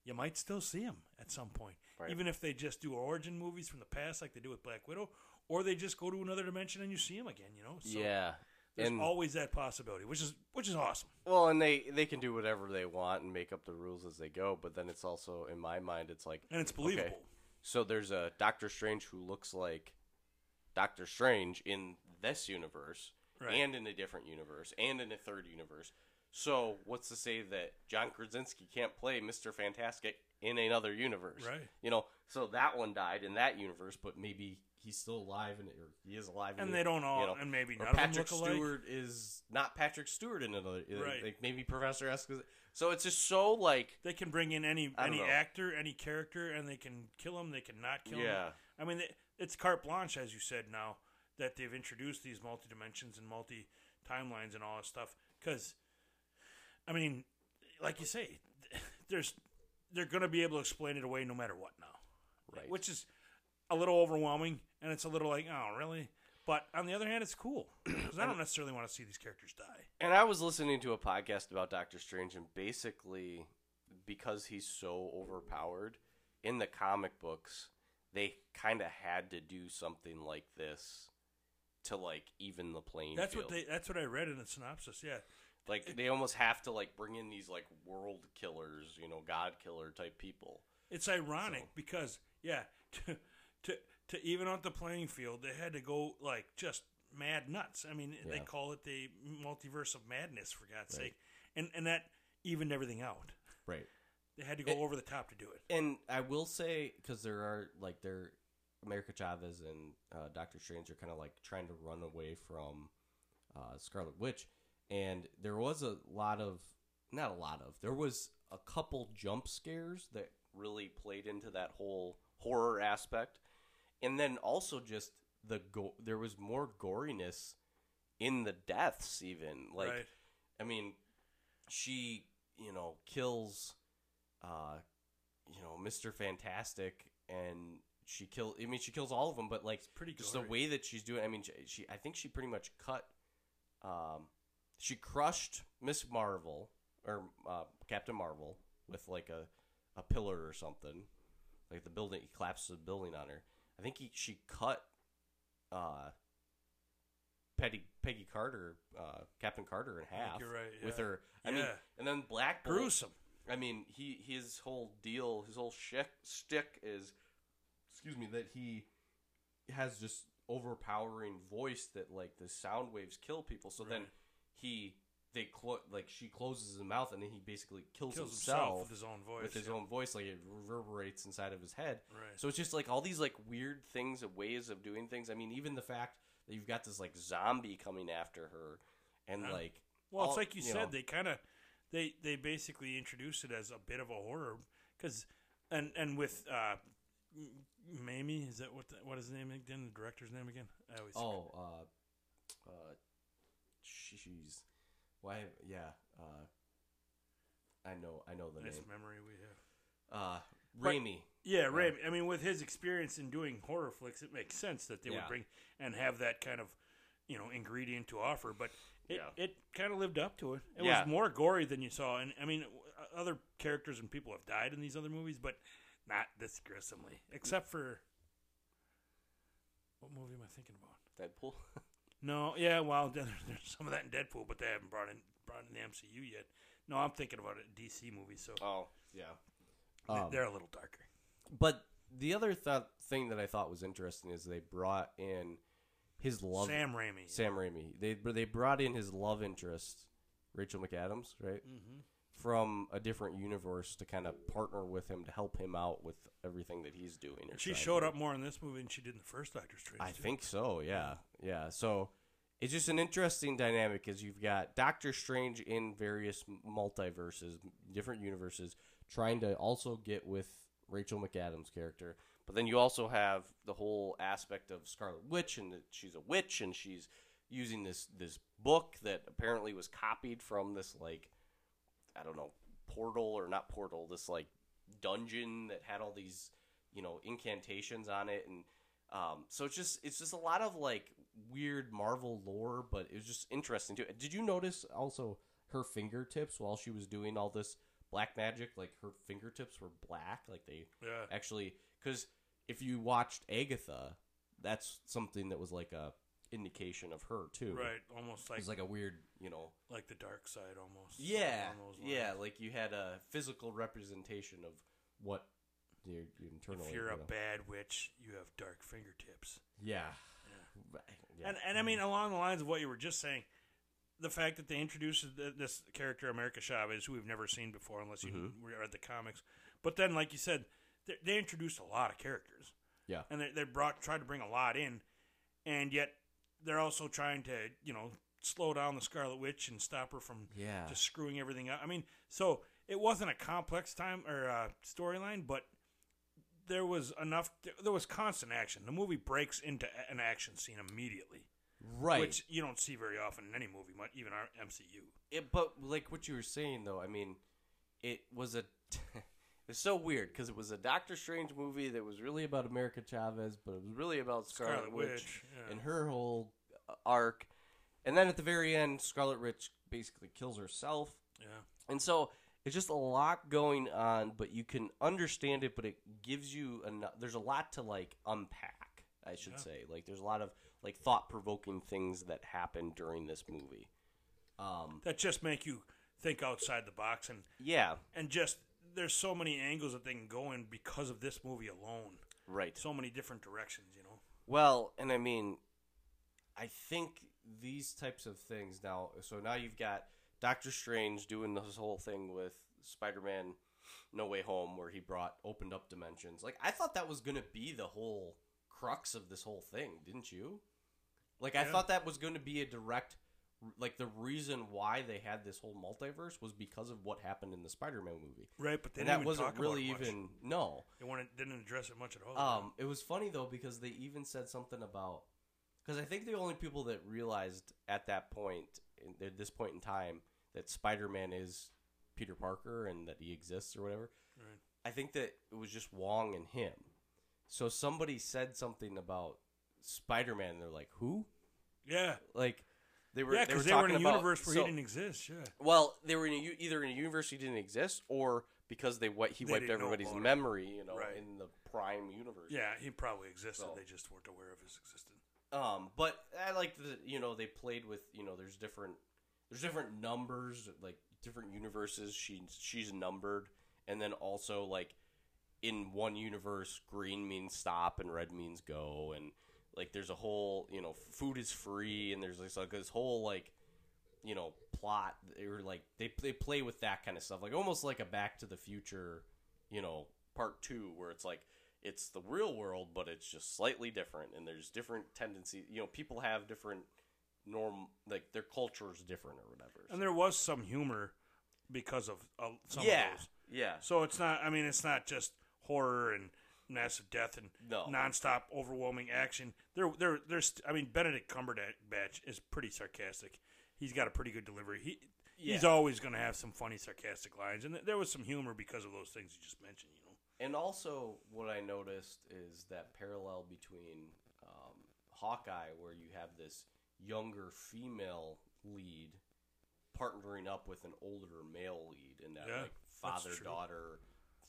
you might still see them at some point, Right. even if they just do origin movies from the past, like they do with Black Widow, or they just go to another dimension and you see them again. You know, so yeah. There's And always that possibility, which is which is awesome. well, and they they can do whatever they want and make up the rules as they go. But then it's also in my mind, it's like And it's okay, believable. So there's a Doctor Strange who looks like Doctor Strange in this universe Right. and in a different universe and in a third universe. So what's to say that John Krasinski can't play Mister Fantastic in another universe? Right. You know, so that one died in that universe, but maybe he's still alive and or he is alive. in And they don't all, you know, and maybe none Patrick of them look alike. Stewart is not Patrick Stewart in another. Right. Like maybe Professor S. So it's just so like They can bring in any any know. actor, any character, and they can kill him. They can not kill. Yeah. I mean, it's carte blanche, as you said. Now that they've introduced these multi dimensions and multi timelines and all this stuff, because I mean, like you say, there's they're going to be able to explain it away no matter what now, Right. Which is a little overwhelming, and it's a little like, oh, really? But on the other hand, it's cool because I don't necessarily want to see these characters die. And I was listening to a podcast about Doctor Strange, and basically, because he's so overpowered in the comic books, they kind of had to do something like this to like even the playing That's field. what they. That's what I read in the synopsis. Yeah, like. They almost have to like bring in these like world killers, you know, god killer type people. It's ironic So- because yeah, to, to to even out the playing field, they had to go like just mad nuts. I mean, they call it the multiverse of madness for God's sake, and and that evened everything out. Right. They had to go over the top to do it. And I will say because there are like there, America Chavez and uh, Doctor Strange are kind of like trying to run away from uh, Scarlet Witch, and there was a lot of not a lot of there was a couple jump scares that really played into that whole horror aspect, and then also just the go there was more goriness in the deaths even like right. I mean, she, you know, kills, uh, you know, Mister Fantastic, and she kill. I mean, she kills all of them, but like it's pretty just gory. the way that she's doing. I mean, she, she. I think she pretty much cut. Um, she crushed Miss Marvel or uh, Captain Marvel with like a a pillar or something. Like the building, he collapsed the building on her. I think he she cut. Uh, Peggy Peggy Carter, uh, Captain Carter in half you're right, with her. I mean, and then Black Bolt, gruesome. I mean, he his whole deal, his whole shtick, stick is, excuse me, that he has just overpowering voice that like the sound waves kill people. So then he they clo- like she closes his mouth and then he basically kills, Kills himself himself, with his own voice. with his yeah. own voice, like it reverberates inside of his head. Right. So it's just like all these like weird things of ways of doing things. I mean, even the fact that you've got this like zombie coming after her, and Yeah. like Well, it's like you, said. know, They kind of they they basically introduce it as a bit of a horror because and and with uh, Mamie is that what the, what is his name again? The director's name again? I always Oh, uh, uh, jeez, why? Yeah, uh, I know, I know the nice name. memory we have. Uh, But- Raimi. Yeah, Ray. I mean, with his experience in doing horror flicks, it makes sense that they Yeah. would bring and have that kind of you know ingredient to offer. But it Yeah. it kind of lived up to it. It Yeah. was more gory than you saw, and I mean, other characters and people have died in these other movies, but not this gruesomely, except for what movie am I thinking about? Deadpool. No, yeah, well, there's some of that in Deadpool, but they haven't brought in brought in the MCU yet. No, I'm thinking about a DC movie, so oh, yeah. Um, they're a little darker. but the other th- thing that I thought was interesting is they brought in his love. Sam Raimi. Sam Raimi. They they brought in his love interest, Rachel McAdams, right, hmm from a different universe to kind of partner with him to help him out with everything that he's doing. She trying showed up more in this movie than she did in the first Doctor Strange. I too. think so. Yeah, yeah. So it's just an interesting dynamic because you've got Doctor Strange in various multiverses, different universes, trying to also get with Rachel McAdams' character. But then you also have the whole aspect of Scarlet Witch, and that she's a witch, and she's using this this book that apparently was copied from this like I don't know portal or not portal, this like dungeon that had all these you know incantations on it, and um, so it's just it's just a lot of like weird Marvel lore, but it was just interesting too. Did you notice also her fingertips while she was doing all this black magic? Like her fingertips were black, like they Yeah. actually because if you watched Agatha, that's something that was like a indication of her too. Right. Almost like it's like a weird, you know. like the dark side almost. Yeah, along those lines. yeah. Like you had a physical representation of what your, your internally. If you're you a bad witch, you have dark fingertips. yeah. Yeah. And and I mean, along the lines of what you were just saying, the fact that they introduced this character America Chavez, who we've never seen before unless you Mm-hmm. read the comics, but then, like you said, they, they introduced a lot of characters, yeah. and they, they brought tried to bring a lot in, and yet they're also trying to you know slow down the Scarlet Witch and stop her from Yeah. just screwing everything up. I mean, so it wasn't a complex time or uh, storyline, but there was enough. There was constant action. The movie breaks into an action scene immediately, Right. which you don't see very often in any movie, mu- even our MCU. it, but like what you were saying though, I mean, it was a. It's so weird because it was a Doctor Strange movie that was really about America Chavez, but it was really about Scarlet, Scarlet Witch, Witch, yeah. and her whole uh, arc. And then at the very end, Scarlet Witch basically kills herself. Yeah, And so it's just a lot going on, but you can understand it, but it gives you enough. There's a lot to like unpack, I should Yeah. say. Like there's a lot of like thought provoking things that happen during this movie. Um, that just make you think outside the box, and yeah, and just there's so many angles that they can go in because of this movie alone. right. So many different directions, you know. Well, and I mean, I think these types of things now. So now you've got Doctor Strange doing this whole thing with Spider-Man: No Way Home, where he brought opened up dimensions. Like I thought that was gonna be the whole crux of this whole thing, didn't you? Like I Yeah. thought that was going to be a direct. Like the reason why they had this whole multiverse was because of what happened in the Spider-Man movie, Right, but they that even wasn't talk really about it much. even no. They wanted, didn't address it much at all. Um, it was funny though because they even said something about because I think the only people that realized at that point, in, at this point in time, that Spider-Man is Peter Parker and that he exists or whatever. Right. I think that it was just Wong and him. So somebody said something about Spider-Man. and They're like, "Who?" yeah, Like they were yeah, because they, were in a about universe where so- he didn't exist. Yeah, well, they were in a, either in a universe he didn't exist, or because they he They wiped everybody's memory, you know, Right. in the Prime universe. yeah, he probably existed. So- They just weren't aware of his existence. Um, but I like the you know they played with you know there's different there's different numbers like different universes she she's numbered and then also like in one universe green means stop and red means go and like there's a whole you know food is free and there's this like this whole like you know plot or like they they play with that kind of stuff like almost like a Back to the Future you know part two where it's like it's the real world but it's just slightly different and there's different tendencies you know people have different norm like their culture is different or whatever And there was some humor because of uh, some yeah of those. yeah So it's not. I mean, it's not just horror and massive death and No. nonstop overwhelming action. There, there, there's. I mean, Benedict Cumberbatch is pretty sarcastic. He's got a pretty good delivery. He, he's always going to have some funny, sarcastic lines, and th- there was some humor because of those things you just mentioned. You know. And also, what I noticed is that parallel between um, Hawkeye, where you have this younger female lead partnering up with an older male lead in that Yeah, like father daughter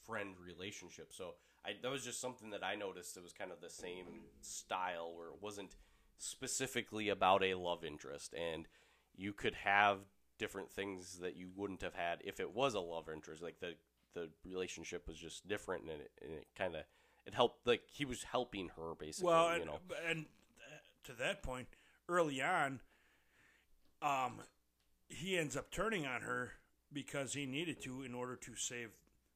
friend relationship. So I that was just something that I noticed. It was kind of the same style where it wasn't specifically about a love interest, and you could have different things that you wouldn't have had if it was a love interest. Like the the relationship was just different, and it, it kind of it helped. Like he was helping her basically. Well, and, you know, and uh, to that point, early on, um, he ends up turning on her because he needed to in order to save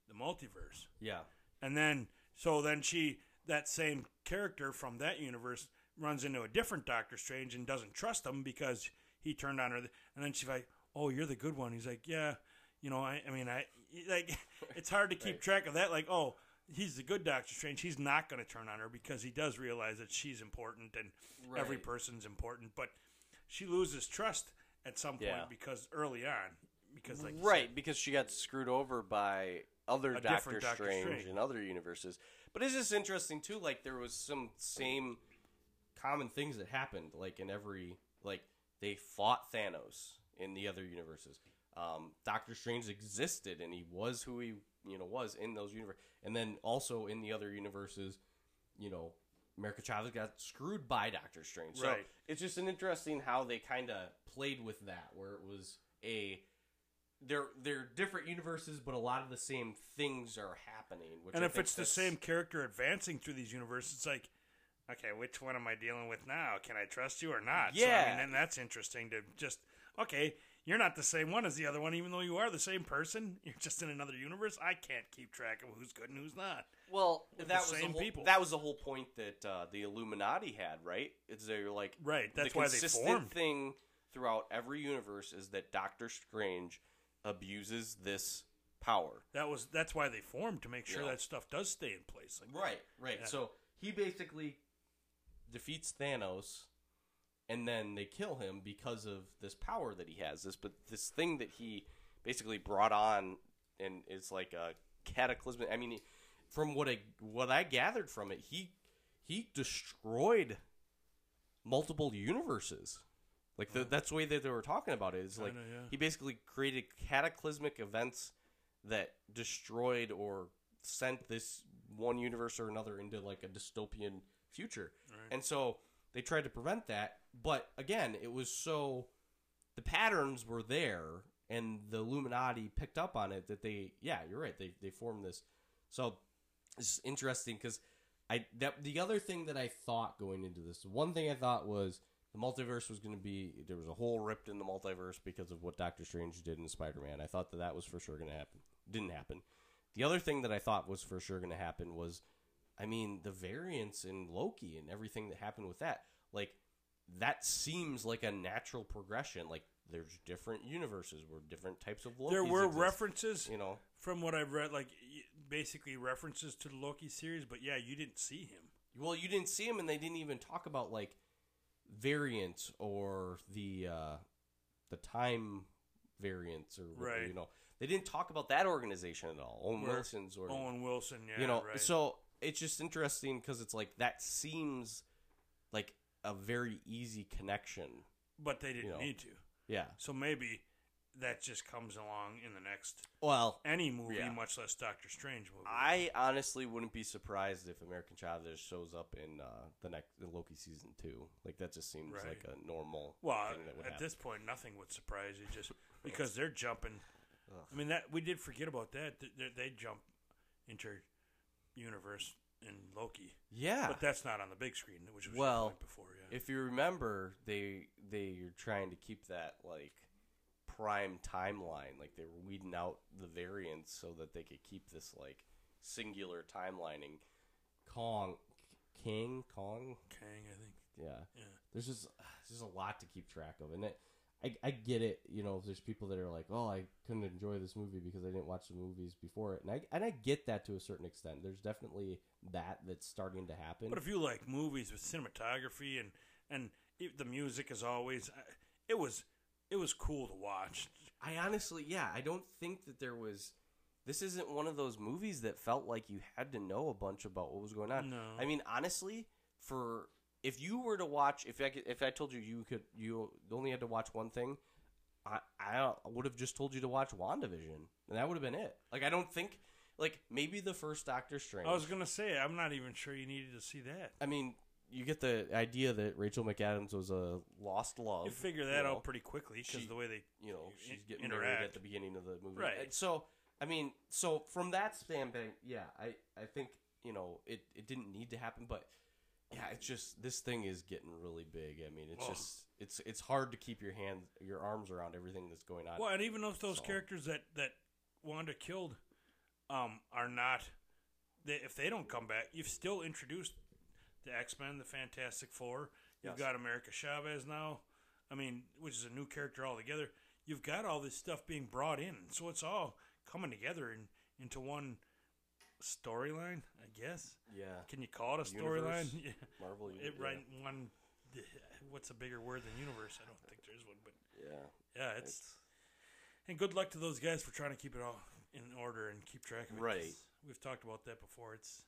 the multiverse. yeah, And then, so then she, that same character from that universe, runs into a different Doctor Strange and doesn't trust him because he turned on her. And then she's like, "Oh, you're the good one." He's like, "Yeah, you know, I, I mean, I like it's hard to keep Right. track of that. Like, oh, he's the good Doctor Strange. He's not going to turn on her because he does realize that she's important and every person's important. But she loses trust at some point Yeah. because early on, because like right said, because she got screwed over by other Doctor Doctor Strange, Strange. in other universes. But it's just interesting too. Like there was some same common things that happened. Like in every like they fought Thanos in the other universes. Um, Doctor Strange existed and he was who he you know was in those universes. And then also in the other universes, you know, America Chavez got screwed by Doctor Strange. So Right. it's just an interesting how they kind of played with that, where it was a they're they're different universes, but a lot of the same things are happening. Which and I if it's the same character advancing through these universes, it's like, okay, which one am I dealing with now? Can I trust you or not? So, I Yeah. mean, and that's interesting to just okay. You're not the same one as the other one, even though you are the same person. You're just in another universe. I can't keep track of who's good and who's not. well, that was same the whole, people. That was the whole point that uh, the Illuminati had, right? Is they're like Right, that's the why they consistent formed. thing throughout every universe is that Doctor Strange abuses this power. That was that's why they formed to make sure Yeah. that stuff does stay in place. Like, Right, right. Yeah. So he basically defeats Thanos, and then they kill him because of this power that he has. This, but this thing that he basically brought on, and is like a cataclysmic. I mean, from what I what I gathered from it, he he destroyed multiple universes. Like the, that's the way that they were talking about it. Is like Kinda, yeah. he basically created cataclysmic events that destroyed or sent this one universe or another into like a dystopian future. And so they tried to prevent that, but again, it was so the patterns were there and the Illuminati picked up on it that they yeah, you're right. They they formed this. So it's interesting cuz I that the other thing that I thought going into this, one thing I thought was the multiverse was going to be there was a hole ripped in the multiverse because of what Doctor Strange did in Spider-Man. I thought that that was for sure going to happen. Didn't happen. The other thing that I thought was for sure going to happen was I mean, the variance in Loki and everything that happened with that. Like that seems like a natural progression. Like there's different universes where different types of Loki. there were exist, references you know. from what I've read, like basically references to the Loki series. But yeah, you didn't see him. Well, you didn't see him, and they didn't even talk about like variants or the uh, the time variants or Right. you know they didn't talk about that organization at all. Owen Wilson's or Owen Wilson, yeah, you know right. so it's just interesting because it's like that seems like a very easy connection. but they didn't you know. need to. Yeah. So maybe that just comes along in the next Well, any movie, Yeah. much less Doctor Strange movie. I honestly wouldn't be surprised if American Chavez shows up in uh, the next in Loki season two. Like that just seems Right. like a normal well, thing that would at happen. this point, nothing would surprise you just because they're jumping. I mean, that we did forget about that. They, they jump inter universe in Loki, yeah. but that's not on the big screen, which was Well, before. Yeah, if you remember, they they are trying to keep that like prime timeline. Like they were weeding out the variants so that they could keep this like singular timelining. Kong, King, Kong, Kang, I think. yeah. Yeah. There's just there's just a lot to keep track of, and it. I, I get it, you know. There's people that are like, "Oh, I couldn't enjoy this movie because I didn't watch the movies before it," and I and I get that to a certain extent. There's definitely that that's starting to happen. But if you like movies with cinematography and and it, the music is always, uh, it was it was cool to watch. I honestly, yeah, I don't think that there was. This isn't one of those movies that felt like you had to know a bunch about what was going on. No. I mean, honestly, for if you were to watch, if I could, if I told you you could, you only had to watch one thing, I I would have just told you to watch Wandavision, and that would have been it. Like, I don't think, like, maybe the first Doctor Strange. I was gonna say, I'm not even sure you needed to see that. I mean, you get the idea that Rachel McAdams was a lost love. You figure that know? out pretty quickly because the way they you know, she's getting interact. married at the beginning of the movie. Right. And So, I mean, so from that standpoint, yeah, I, I think, you know, it, it didn't need to happen, but yeah, it's just, this thing is getting really big. I mean, it's Well- just, it's, it's hard to keep your hands, your arms around everything that's going on. Well, and even if those So- characters that that Wanda killed, um, are not, they, if they don't come back, you've still introduced the X Men, the Fantastic Four. You've Yes. got America Chavez now. I mean, which is a new character altogether. You've got all this stuff being brought in, so it's all coming together in, into one storyline. I guess. Yeah. Can you call it a storyline? Yeah. Marvel. It yeah. right one. What's a bigger word than universe? I don't think there's one, but Yeah. yeah, it's and good luck to those guys for trying to keep it all in order and keep track of it. Right. We've talked about that before. It's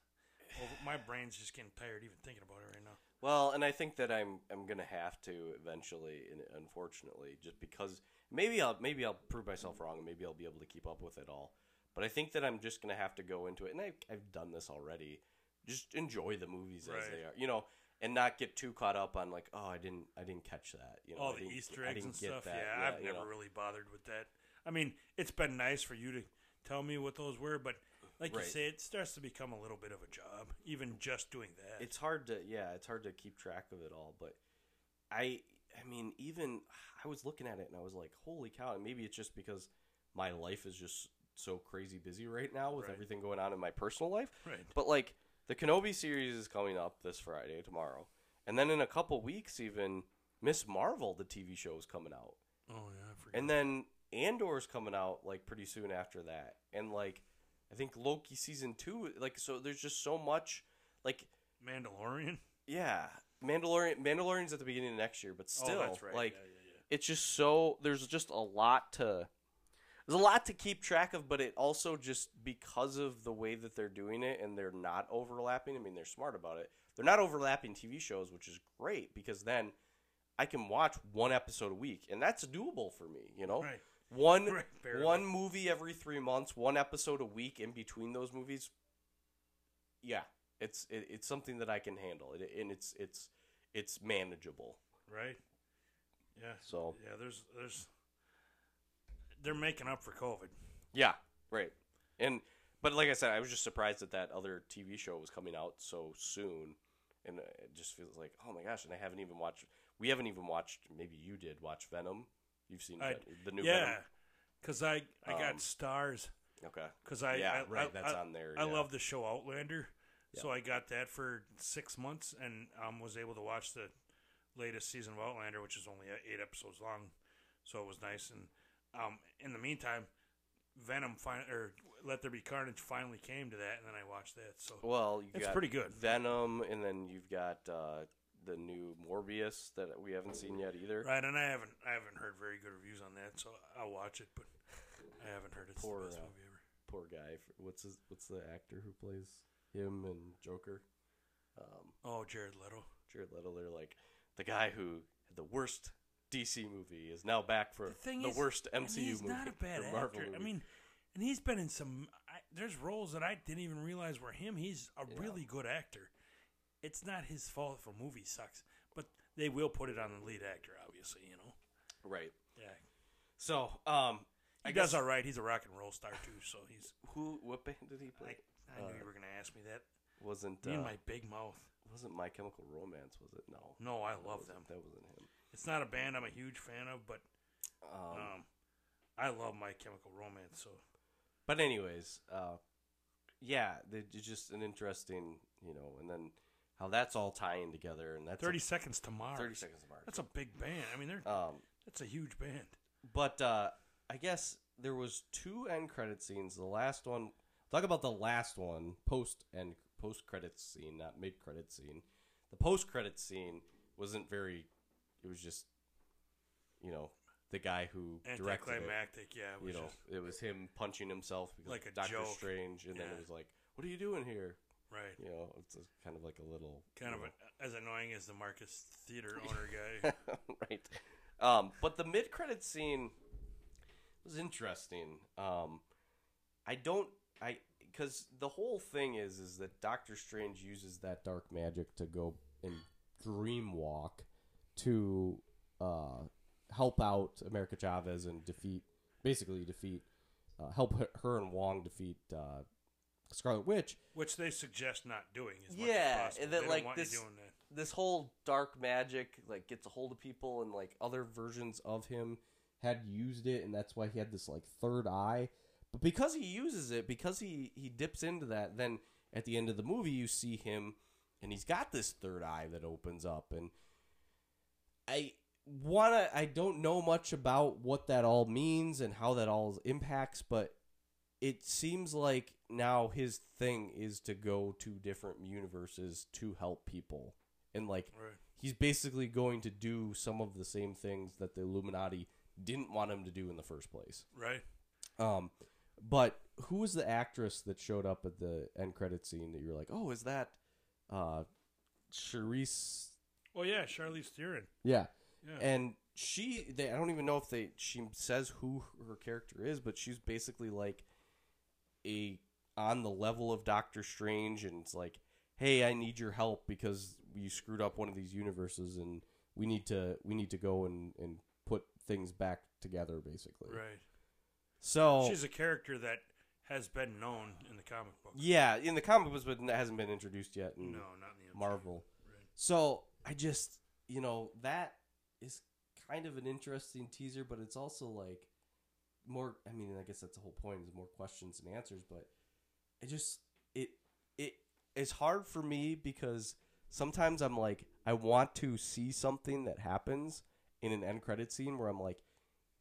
over, my brain's just getting tired even thinking about it right now. Well, and I think that I'm I'm gonna have to eventually, and unfortunately, just because maybe I'll maybe I'll prove myself wrong, and maybe I'll be able to keep up with it all. But I think that I'm just gonna have to go into it, and I've I've done this already. Just enjoy the movies as Right. they are, you know, and not get too caught up on like, oh, I didn't I didn't catch that, you know, all the Easter eggs and stuff. that. Yeah, I've never know. really bothered with that. I mean, it's been nice for you to tell me what those were, but like Right. you say, it starts to become a little bit of a job, even just doing that. it's hard to yeah it's hard to keep track of it all but i i mean even i was looking at it and i was like holy cow and maybe it's just because my life is just so crazy busy right now with Right. everything going on in my personal life right. but like the kenobi series is coming up this friday tomorrow and then in a couple weeks even miss marvel the tv show is coming out Oh yeah, I forgot. and then andor's coming out like pretty soon after that and like i think loki season two like so there's just so much like Mandalorian. yeah, Mandalorian. Mandalorian's at the beginning of next year, but oh, still, oh, right. like yeah, yeah, yeah. it's just so there's just a lot to there's a lot to keep track of, but it also just because of the way that they're doing it and they're not overlapping. I mean, they're smart about it. They're not overlapping TV shows, which is great because then I can watch one episode a week, and that's doable for me. You know, Right. One one movie every three months, one episode a week in between those movies. Yeah, it's it, it's something that I can handle, it, and it's it's it's manageable. Right. Yeah. So Yeah. There's there's they're making up for COVID. yeah, right. And but like I said, I was just surprised that that other TV show was coming out so soon, and it just feels like oh my gosh! And I haven't even watched. We haven't even watched. Maybe you did watch Venom. You've seen I- the new yeah. Because I I got Um, Starz. Okay. Because I yeah, I, right. I, that's on there. I yeah. love the show Outlander, so I got that for six months and um, was able to watch the latest season of Outlander, which is only eight episodes long, so it was nice. And um, in the meantime, Venom fin- or Let There Be Carnage finally came to that, and then I watched that. So Well, you It's got pretty good. Venom, and then you've got uh, the new Morbius that we haven't seen yet either. right, and I haven't I haven't heard very good reviews on that, so I'll watch it, but I haven't heard it's Poor, the best uh, movie ever. Poor guy. What's his? What's the actor who plays him and Joker? Um, Oh, Jared Leto. Jared Leto. They're like the guy who had the worst DC movie is now back for the the is, worst MCU he's movie. not a bad actor. I mean, and he's been in some. I, there's roles that I didn't even realize were him. He's a Yeah. really good actor. It's not his fault if a movie sucks, but they will put it on the lead actor. Obviously, you know. right. Yeah, So, um, he I does guess all right. He's a rock and roll star too. So he's. who? What band did he play? I knew Uh, you were gonna ask me that. wasn't Me uh, my big mouth. wasn't My Chemical Romance? Was it? No. No, I That love them. That wasn't him. It's not a band I'm a huge fan of, but Um, um, I love My Chemical Romance. So But anyways, uh, yeah, it's just an interesting, you know, and then how that's all tying together, and that's thirty seconds to Mars. thirty seconds to Mars. That's a big band. I mean, they're Um, that's a huge band. but uh, I guess there was two end credit scenes. The last one, talk about the last one, post and post credits scene, not mid credit scene. The post credit scene wasn't very. It was just, you know, the guy who directed it. Yeah. It you know, just, it was him punching himself because Like a Doctor joke. Strange, and then it was like, "What are you doing here?" Right. You know, it's a, kind of like a little Kind of a, as annoying as the Marcus Theater owner guy. right. Um, but the mid credit scene was interesting. Um, I don't, I because the whole thing is is that Doctor Strange uses that dark magic to go and dream walk to uh, help out America Chavez and defeat, basically defeat, uh, help her, her and Wong defeat uh, Scarlet Witch. which they suggest not doing as much Yeah, as possible. and that, like, this- doing that. this whole dark magic like gets a hold of people and like other versions of him had used it and that's why he had this like third eye but because he uses it because he he dips into that then at the end of the movie you see him and he's got this third eye that opens up, and I wanna. I don't know much about what that all means and how that all impacts, but it seems like now his thing is to go to different universes to help people, and like Right. he's basically going to do some of the same things that the Illuminati didn't want him to do in the first place. Right. Um, but who was the actress that showed up at the end credit scene that you're like, oh, is that uh, Charisse? Well, yeah, Charlize Theron. Yeah, Yeah. and she, they, I don't even know if they, she says who her character is, but she's basically like a on the level of Doctor Strange, and it's like, hey, I need your help because you screwed up one of these universes, and we need to, we need to go and and put things back together, basically. right. So She's a character that has been known in the comic book. Yeah, in the comic books, but hasn't been introduced yet in No, not in the MCU. Marvel. Right. So I just, you know, that is kind of an interesting teaser, but it's also like more. I mean, I guess that's the whole point is more questions and answers. But it just it it it's hard for me because sometimes I'm like I want to see something that happens in an end credit scene where I'm like,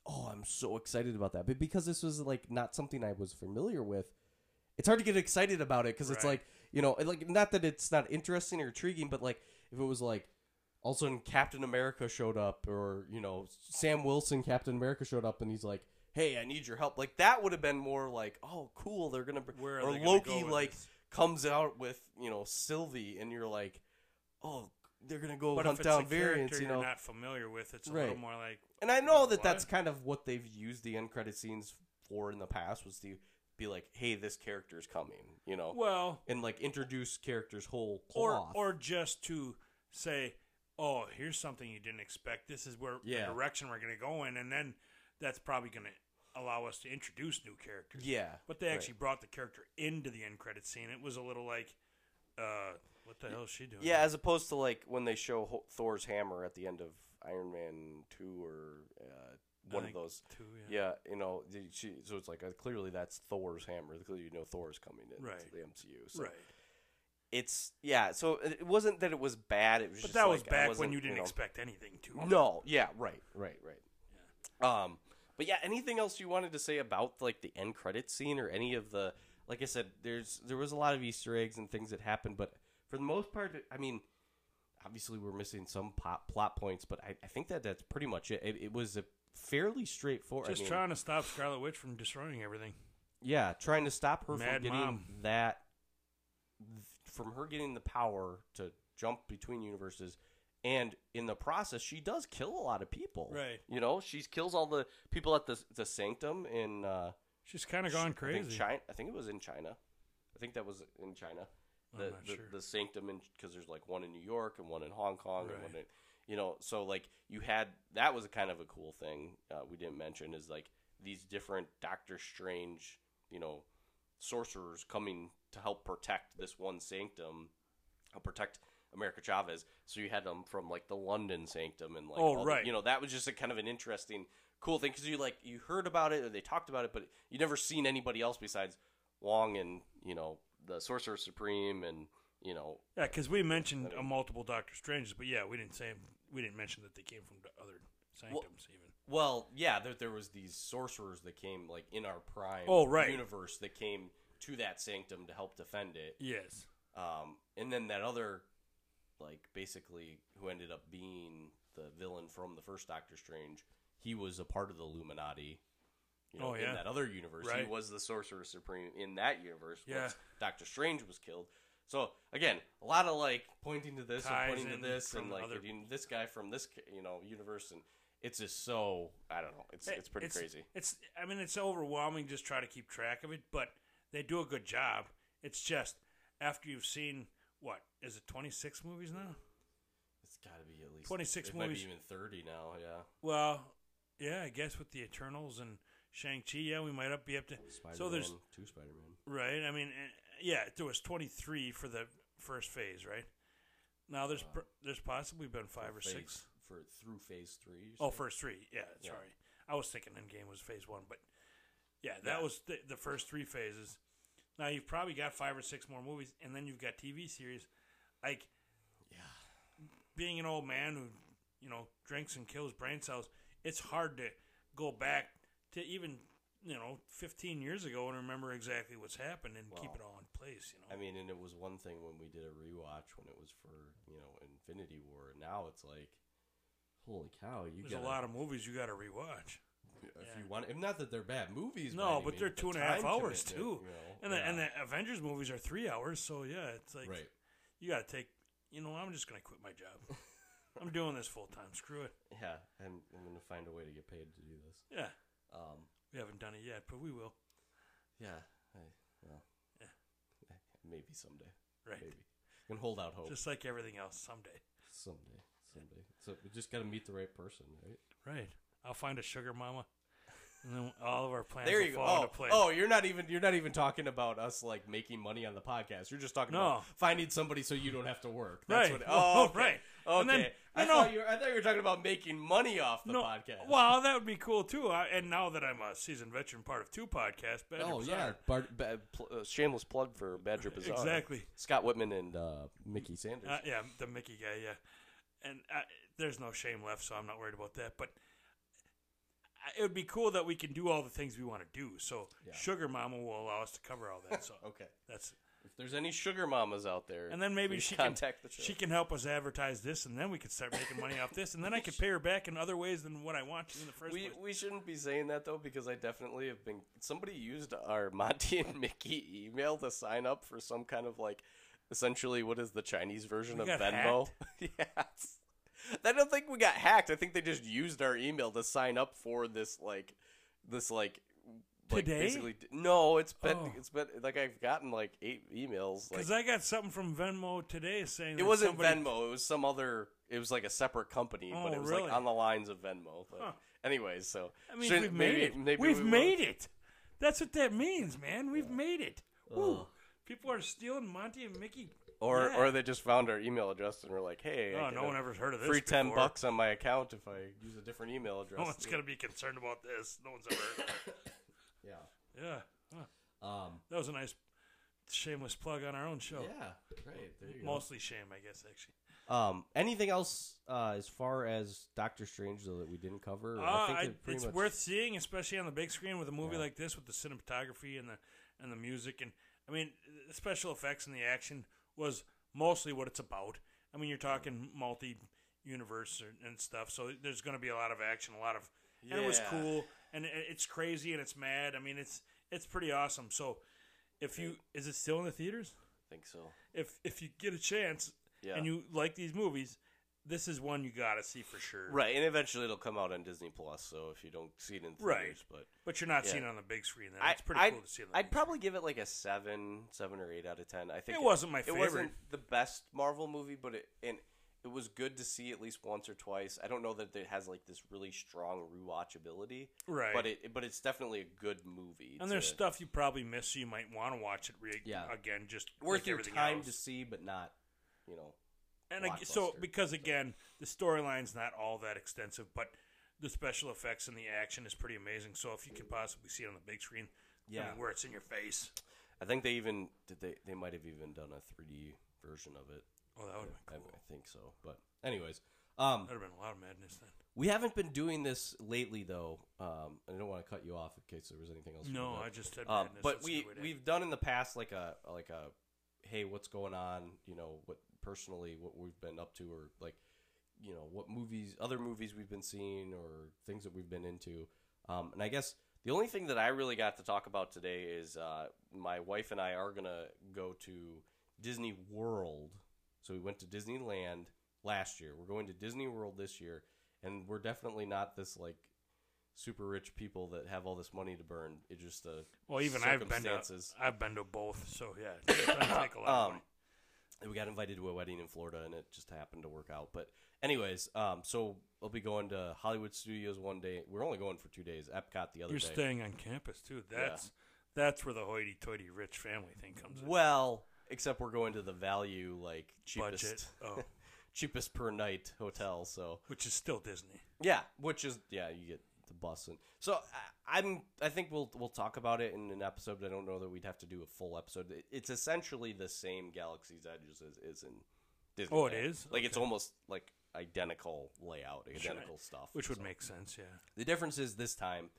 oh, I'm so excited about that. But because this was like not something I was familiar with, it's hard to get excited about it because it's like you know, like not that it's not interesting or intriguing, but like if it was like all of a sudden Captain America showed up, or you know Sam Wilson Captain America showed up, and he's like, "Hey, I need your help." Like that would have been more like, "Oh, cool, they're gonna." br-" Where or Loki go like this? comes out with you know Sylvie, and you're like, "Oh, they're gonna go But hunt if it's down a variants," you know. you're not familiar with, it's a Right. little more like And I know that What? that's kind of what they've used the end credit scenes for in the past was to be like, "Hey, this character's coming," you know, well, and like introduce characters whole or or just to say, "Oh, here's something you didn't expect. This is where Yeah. the direction we're going to go in," and then that's probably going to allow us to introduce new characters. yeah, But they right. actually brought the character into the end credit scene. It was a little like, uh, "What the hell is she doing?" Yeah, as opposed to like when they show Thor's hammer at the end of Iron Man two or uh, one of those. Two, Yeah. Yeah, you know, she, so it's like uh, clearly that's Thor's hammer. Clearly, you know Thor's coming in Right. to the MCU. So Right. It's yeah. So it wasn't that it was bad. It was But just that was like, I back when you didn't know, expect anything to. No, yeah, right, right, right. Um, but yeah, anything else you wanted to say about like the end credit scene or any of the? Like I said, there's there was a lot of Easter eggs and things that happened, but for the most part, I mean, obviously we're missing some plot plot points, but I, I think that that's pretty much it. It, it was a fairly straightforward. Just I mean, trying to stop Scarlet Witch from destroying everything. yeah, trying to stop her Mad from getting Mom. that, from her getting the power to jump between universes, and in the process, she does kill a lot of people. Right. You know, she kills all the people at the the sanctum in. Uh, She's kind of gone I think crazy. China. I think it was in China. I think that was in China. The the, sure. the sanctum because there's like one in New York and one in Hong Kong and one in you know so like you had that was a kind of a cool thing uh, we didn't mention is like these different Doctor Strange you know sorcerers coming to help protect this one sanctum, help protect America Chavez. So you had them from like the London sanctum and like Oh, all the- right. you know that was just a kind of an interesting cool thing because you like you heard about it or they talked about it, but you never seen anybody else besides Wong and you know the Sorcerer Supreme and you know Yeah, because we mentioned uh, multiple Doctor Stranges, but yeah, we didn't say we didn't mention that they came from the other sanctums even. Well, yeah, there, there was these sorcerers that came like in our prime Oh, right. universe that came to that sanctum to help defend it. Yes. Um, and then that other, like basically, who ended up being the villain from the first Doctor Strange, he was a part of the Illuminati. You know, Oh, yeah. in that other universe, Right. he was the Sorcerer Supreme in that universe. Yeah. Doctor Strange was killed. So again, a lot of like pointing to this Ties and pointing to this and like other- this guy from this you know universe and it's just so I don't know. It's eh, it's pretty crazy. It's I mean it's overwhelming just try to keep track of it, but they do a good job. It's just after you've seen what is it twenty six movies now? It's got to be at least 26 it Might movies. be even thirty now. Yeah. Well, yeah, I guess with the Eternals and Shang Chi, yeah, we might up be up to. Spider-Man, So there's two Spider-Man. right. I mean, eh, yeah, there was twenty three for the first phase, right? Now there's pr- there's possibly been five or phase, six. for through phase three. Oh, first three. Yeah, Yeah. sorry. I was thinking Endgame was phase one, but yeah, that Yeah. was the, the first three phases. Now you've probably got five or six more movies, and then you've got TV series. Like, yeah, being an old man who, you know, drinks and kills brain cells, it's hard to go back to even, you know, 15 years ago and remember exactly what's happened and keep it all in place, you know. I mean, and it was one thing when we did a rewatch when it was for you know Infinity War. Now it's like, holy cow, you There's got a lot of movies you got to rewatch. If yeah. you want, if not that they're bad movies, No, but they're two and a half hours too. you know, And the and the Avengers movies are three hours, so yeah, it's like right, you got to take. You know, I'm just gonna quit my job. I'm doing this full time. Screw it. yeah, and I'm gonna find a way to get paid to do this. Yeah, Um, we haven't done it yet, but we will. yeah, I, well, Yeah. maybe someday, Right. maybe. Can hold out hope Just like everything else, someday. someday, someday. So we just got to meet the right person, right? Right. I'll find a sugar mama, and then all of our plans There will you go. fall Oh, into place. oh, you're not even you're not even talking about us like making money on the podcast. You're just talking No. about finding somebody so you don't have to work. That's Right. What, oh, okay. Right. Okay. And then- I no, no. thought you were, I thought you were talking about making money off the no, podcast. well, that would be cool too. I, and now that I'm a seasoned veteran, part of two podcasts, Badger oh Bazaar. yeah, Bar- ba- pl- uh, shameless plug for Badger Bazaar. exactly. Scott Whitman and uh, Mickey Sanders. Uh, yeah, the Mickey guy, yeah. And uh, there's no shame left, so I'm not worried about that. But it would be cool that we can do all the things we want to do. So Yeah. Sugar Mama will allow us to cover all that. So okay. that's If there's any sugar mamas out there, and then maybe please she can contact the show. she can help us advertise this, and then we could start making money off this, and then I could pay her back in other ways than what I want to in the first we place. we shouldn't be saying that though because I definitely have been. Somebody used our Monty and Mickey email to sign up for some kind of like, essentially, what is the Chinese version We of got Venmo? yes. I don't think we got hacked. I think they just used our email to sign up for this like, this like. Like Today? basically, no. It's been Oh. it's been like I've gotten like eight emails. Like Because I got something from Venmo today saying it that wasn't somebody- Venmo. It was some other. It was like a separate company, oh, but Oh, it was really? like on the lines of Venmo. But anyways, so I mean, shouldn't- we've made maybe- it. maybe we've we made it. That's what that means, man. We've made it. Woo. People are stealing Monty and Mickey. Or or they just found our email address and were like, "Hey, I Oh, get no a one ever's heard of this. free ten before. bucks on my account if I use a different email address." No one's gonna be concerned about this. No one's ever. Yeah. yeah, Huh. Um. that was a nice shameless plug on our own show. Yeah. Great. There you Mostly shame, I guess. Actually. Um. Anything else uh, as far as Doctor Strange though that we didn't cover? uh, I it pretty it's much- worth seeing, especially on the big screen with a movie Yeah. like this, with the cinematography and the and the music, and I mean, the special effects and the action was mostly what it's about. I mean, you're talking multi universe and stuff, so there's going to be a lot of action, a lot of, and it was cool, and it's crazy and it's mad. I mean, it's it's pretty awesome. So, if you is it still in the theaters? I think so. If if you get a chance Yeah. and you like these movies, this is one you got to see for sure. Right, and eventually it'll come out on Disney Plus. So if you don't see it in theaters, Right. but But you're not Yeah. seeing it on the big screen. Then it's pretty I'd, cool to see it. I'd probably give it like a seven, seven or eight out of ten. I think It wasn't my favorite. It wasn't the best Marvel movie, but it and it was good to see at least once or twice. I don't know that it has like this really strong rewatchability, Right. But it but it's definitely a good movie. And there's stuff you probably missed, so you might want to watch it re- Yeah. again. Just worth like your time else. to see, but not you know. And so because again, the storyline's not all that extensive, but the special effects and the action is pretty amazing. So if you can possibly see it on the big screen, I Yeah. mean, where it's in your face, I think they even did they they might have even done a 3D version of it. oh, that would I, cool. I think so. But anyways, um, That'd have been a lot of madness then. we haven't been doing this lately though. Um, I don't want to cut you off in case there was anything else. No, I just said Um, madness. but That's we good way to- we've done in the past like a like a hey what's going on you know what personally what we've been up to or like you know what movies other movies we've been seeing or things that we've been into um, and I guess the only thing that I really got to talk about today is uh, my wife and I are gonna go to Disney World so we went to Disneyland last year we're going to Disney World this year and we're definitely not this like super rich people that have all this money to burn. It's just uh, well, even I've been to. I've been to both, so yeah, it take a lot. of Um, money. We got invited to a wedding in Florida, and it just happened to work out. But anyways, um, so I'll be going to Hollywood Studios one day. We're only going for two days. Epcot the other day. You're day. staying on campus too. That's that's where the hoity-toity rich family thing comes in. well, except we're going to the value like cheapest, oh, cheapest per night hotel. So which is still Disney. Yeah, which is yeah, you get the bus and so I, I'm. I think we'll we'll talk about it in an episode. But I don't know that we'd have to do a full episode. It, it's essentially the same Galaxy's Edge as is in Disneyland. Oh, it is? Like it's almost like identical layout, identical stuff. Which would So- make sense, yeah. The difference is this time,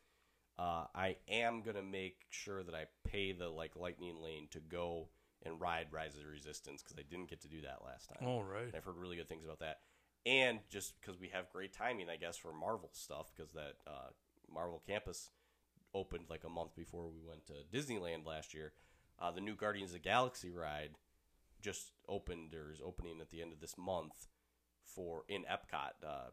uh, I am gonna make sure that I pay the like lightning lane to go and ride Rise of the Resistance because I didn't get to do that last time. All right. And I've heard really good things about that, and just because we have great timing, I guess, for Marvel stuff because that uh, Marvel campus opened like a month before we went to Disneyland last year. Uh, the new Guardians of the Galaxy ride just opened or is opening at the end of this month for in Epcot. Uh,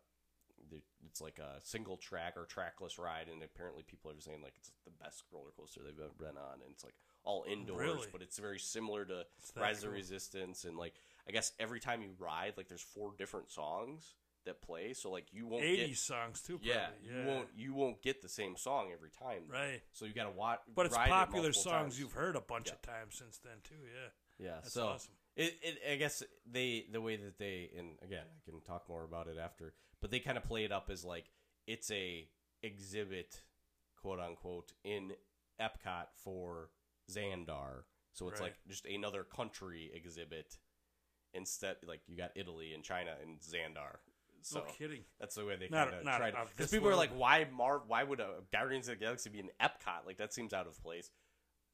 it's like a single track or trackless ride, and apparently people are saying like it's the best roller coaster they've ever been on, and it's like all indoors, Really? but it's very similar to Rise of the. Resistance, and like I guess every time you ride, like there's four different songs that play, so like you won't 80s get songs, too, probably. yeah, you won't you won't get the same song every time, Right. So you got to watch, But it's it popular multiple songs times. you've heard a bunch Yeah. of times since then, too, yeah. Yeah, That's so awesome. it, it I guess they the way that they and again I can talk more about it after, but they kind of play it up as like it's a exhibit, quote unquote, in Epcot for Xandar. So it's Right. like just another country exhibit instead. Like you got Italy and China and Xandar. So no kidding. that's the way they kind of tried. Because people are like, why Mar? Why would a Guardians of the Galaxy be in Epcot? Like that seems out of place.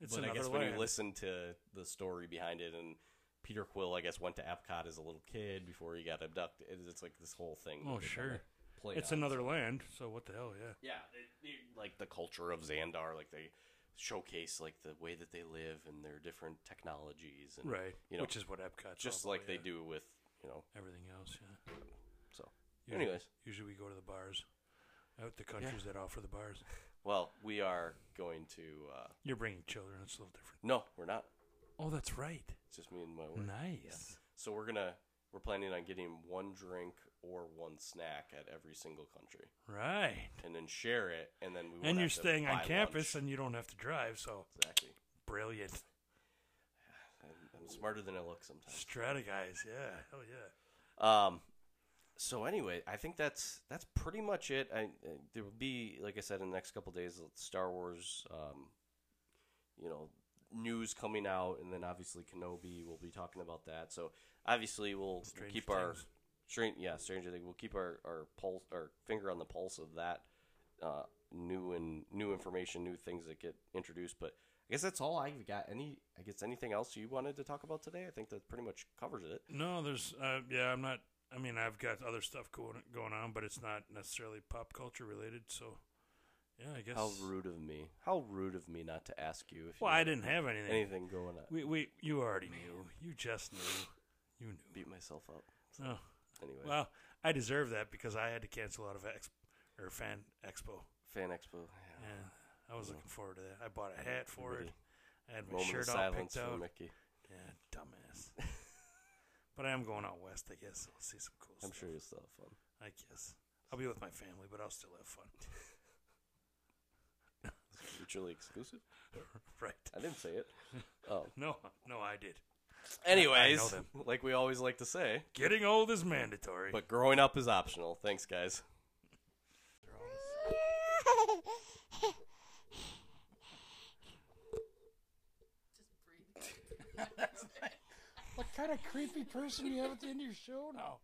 It's but I guess when you listen to the story behind it, and Peter Quill, I guess, went to Epcot as a little kid before he got abducted. It's- It's like this whole thing. Oh, sure. play It's on. another land, so what the hell, yeah. Yeah, they, they, like the culture of Xandar, like they showcase like the way that they live and their different technologies, and Right. you know, Which is what Epcot's just like they yeah. do with you know. Everything else, yeah. So, Usually, anyways, Usually we go to the bars. Out the countries that offer the bars. well, we are going to. Uh, You're bringing children. It's a little different. no, we're not. Oh, that's right. It's just me and my work. Nice. So we're gonna we're planning on getting one drink or one snack at every single country, Right. and then share it, and then we. And you're staying on campus lunch. and you don't have to drive, so exactly. brilliant. I'm, I'm smarter than I look sometimes. Strata guys, yeah. Hell yeah. Um. So anyway, I think that's that's pretty much it. I, I there will be, like I said, in the next couple days, Star Wars, um, you know, news coming out, and then obviously Kenobi. We'll be talking about that. So obviously, we'll, we'll keep our Things. Strange, yeah, Stranger Things. We'll keep our our pulse, our finger on the pulse of that uh, new and new information, new things that get introduced. But I guess that's all I've got. Any, I guess anything else you wanted to talk about today? I think that pretty much covers it. No, there's, uh, yeah, I'm not, I mean, I've got other stuff going, going on, but it's not necessarily pop culture related, so, yeah, I guess. How rude of me! How rude of me not to ask you if Well, you I didn't have anything. anything going on. We, we, you already knew. You just knew. You knew. Beat myself up. Oh, Anyway, well, I deserve that because I had to cancel out of Ex or Fan Expo. Fan Expo. Yeah. Yeah, I was mm. looking forward to that. I bought a hat for it. I had my Moment shirt of all picked out. Mickey. Yeah, dumbass. but I am going out west, I guess. I'll see some cool stuff. I'm stuff. sure you'll still have fun. I guess. I'll be with my family, but I'll still have fun. Mutually exclusive. right. I didn't say it. Oh. No, no, I did. Anyways, them. like we always like to say, Getting old is mandatory. but growing up is optional. Thanks, guys. What kind of creepy person do you have at the end of your show now?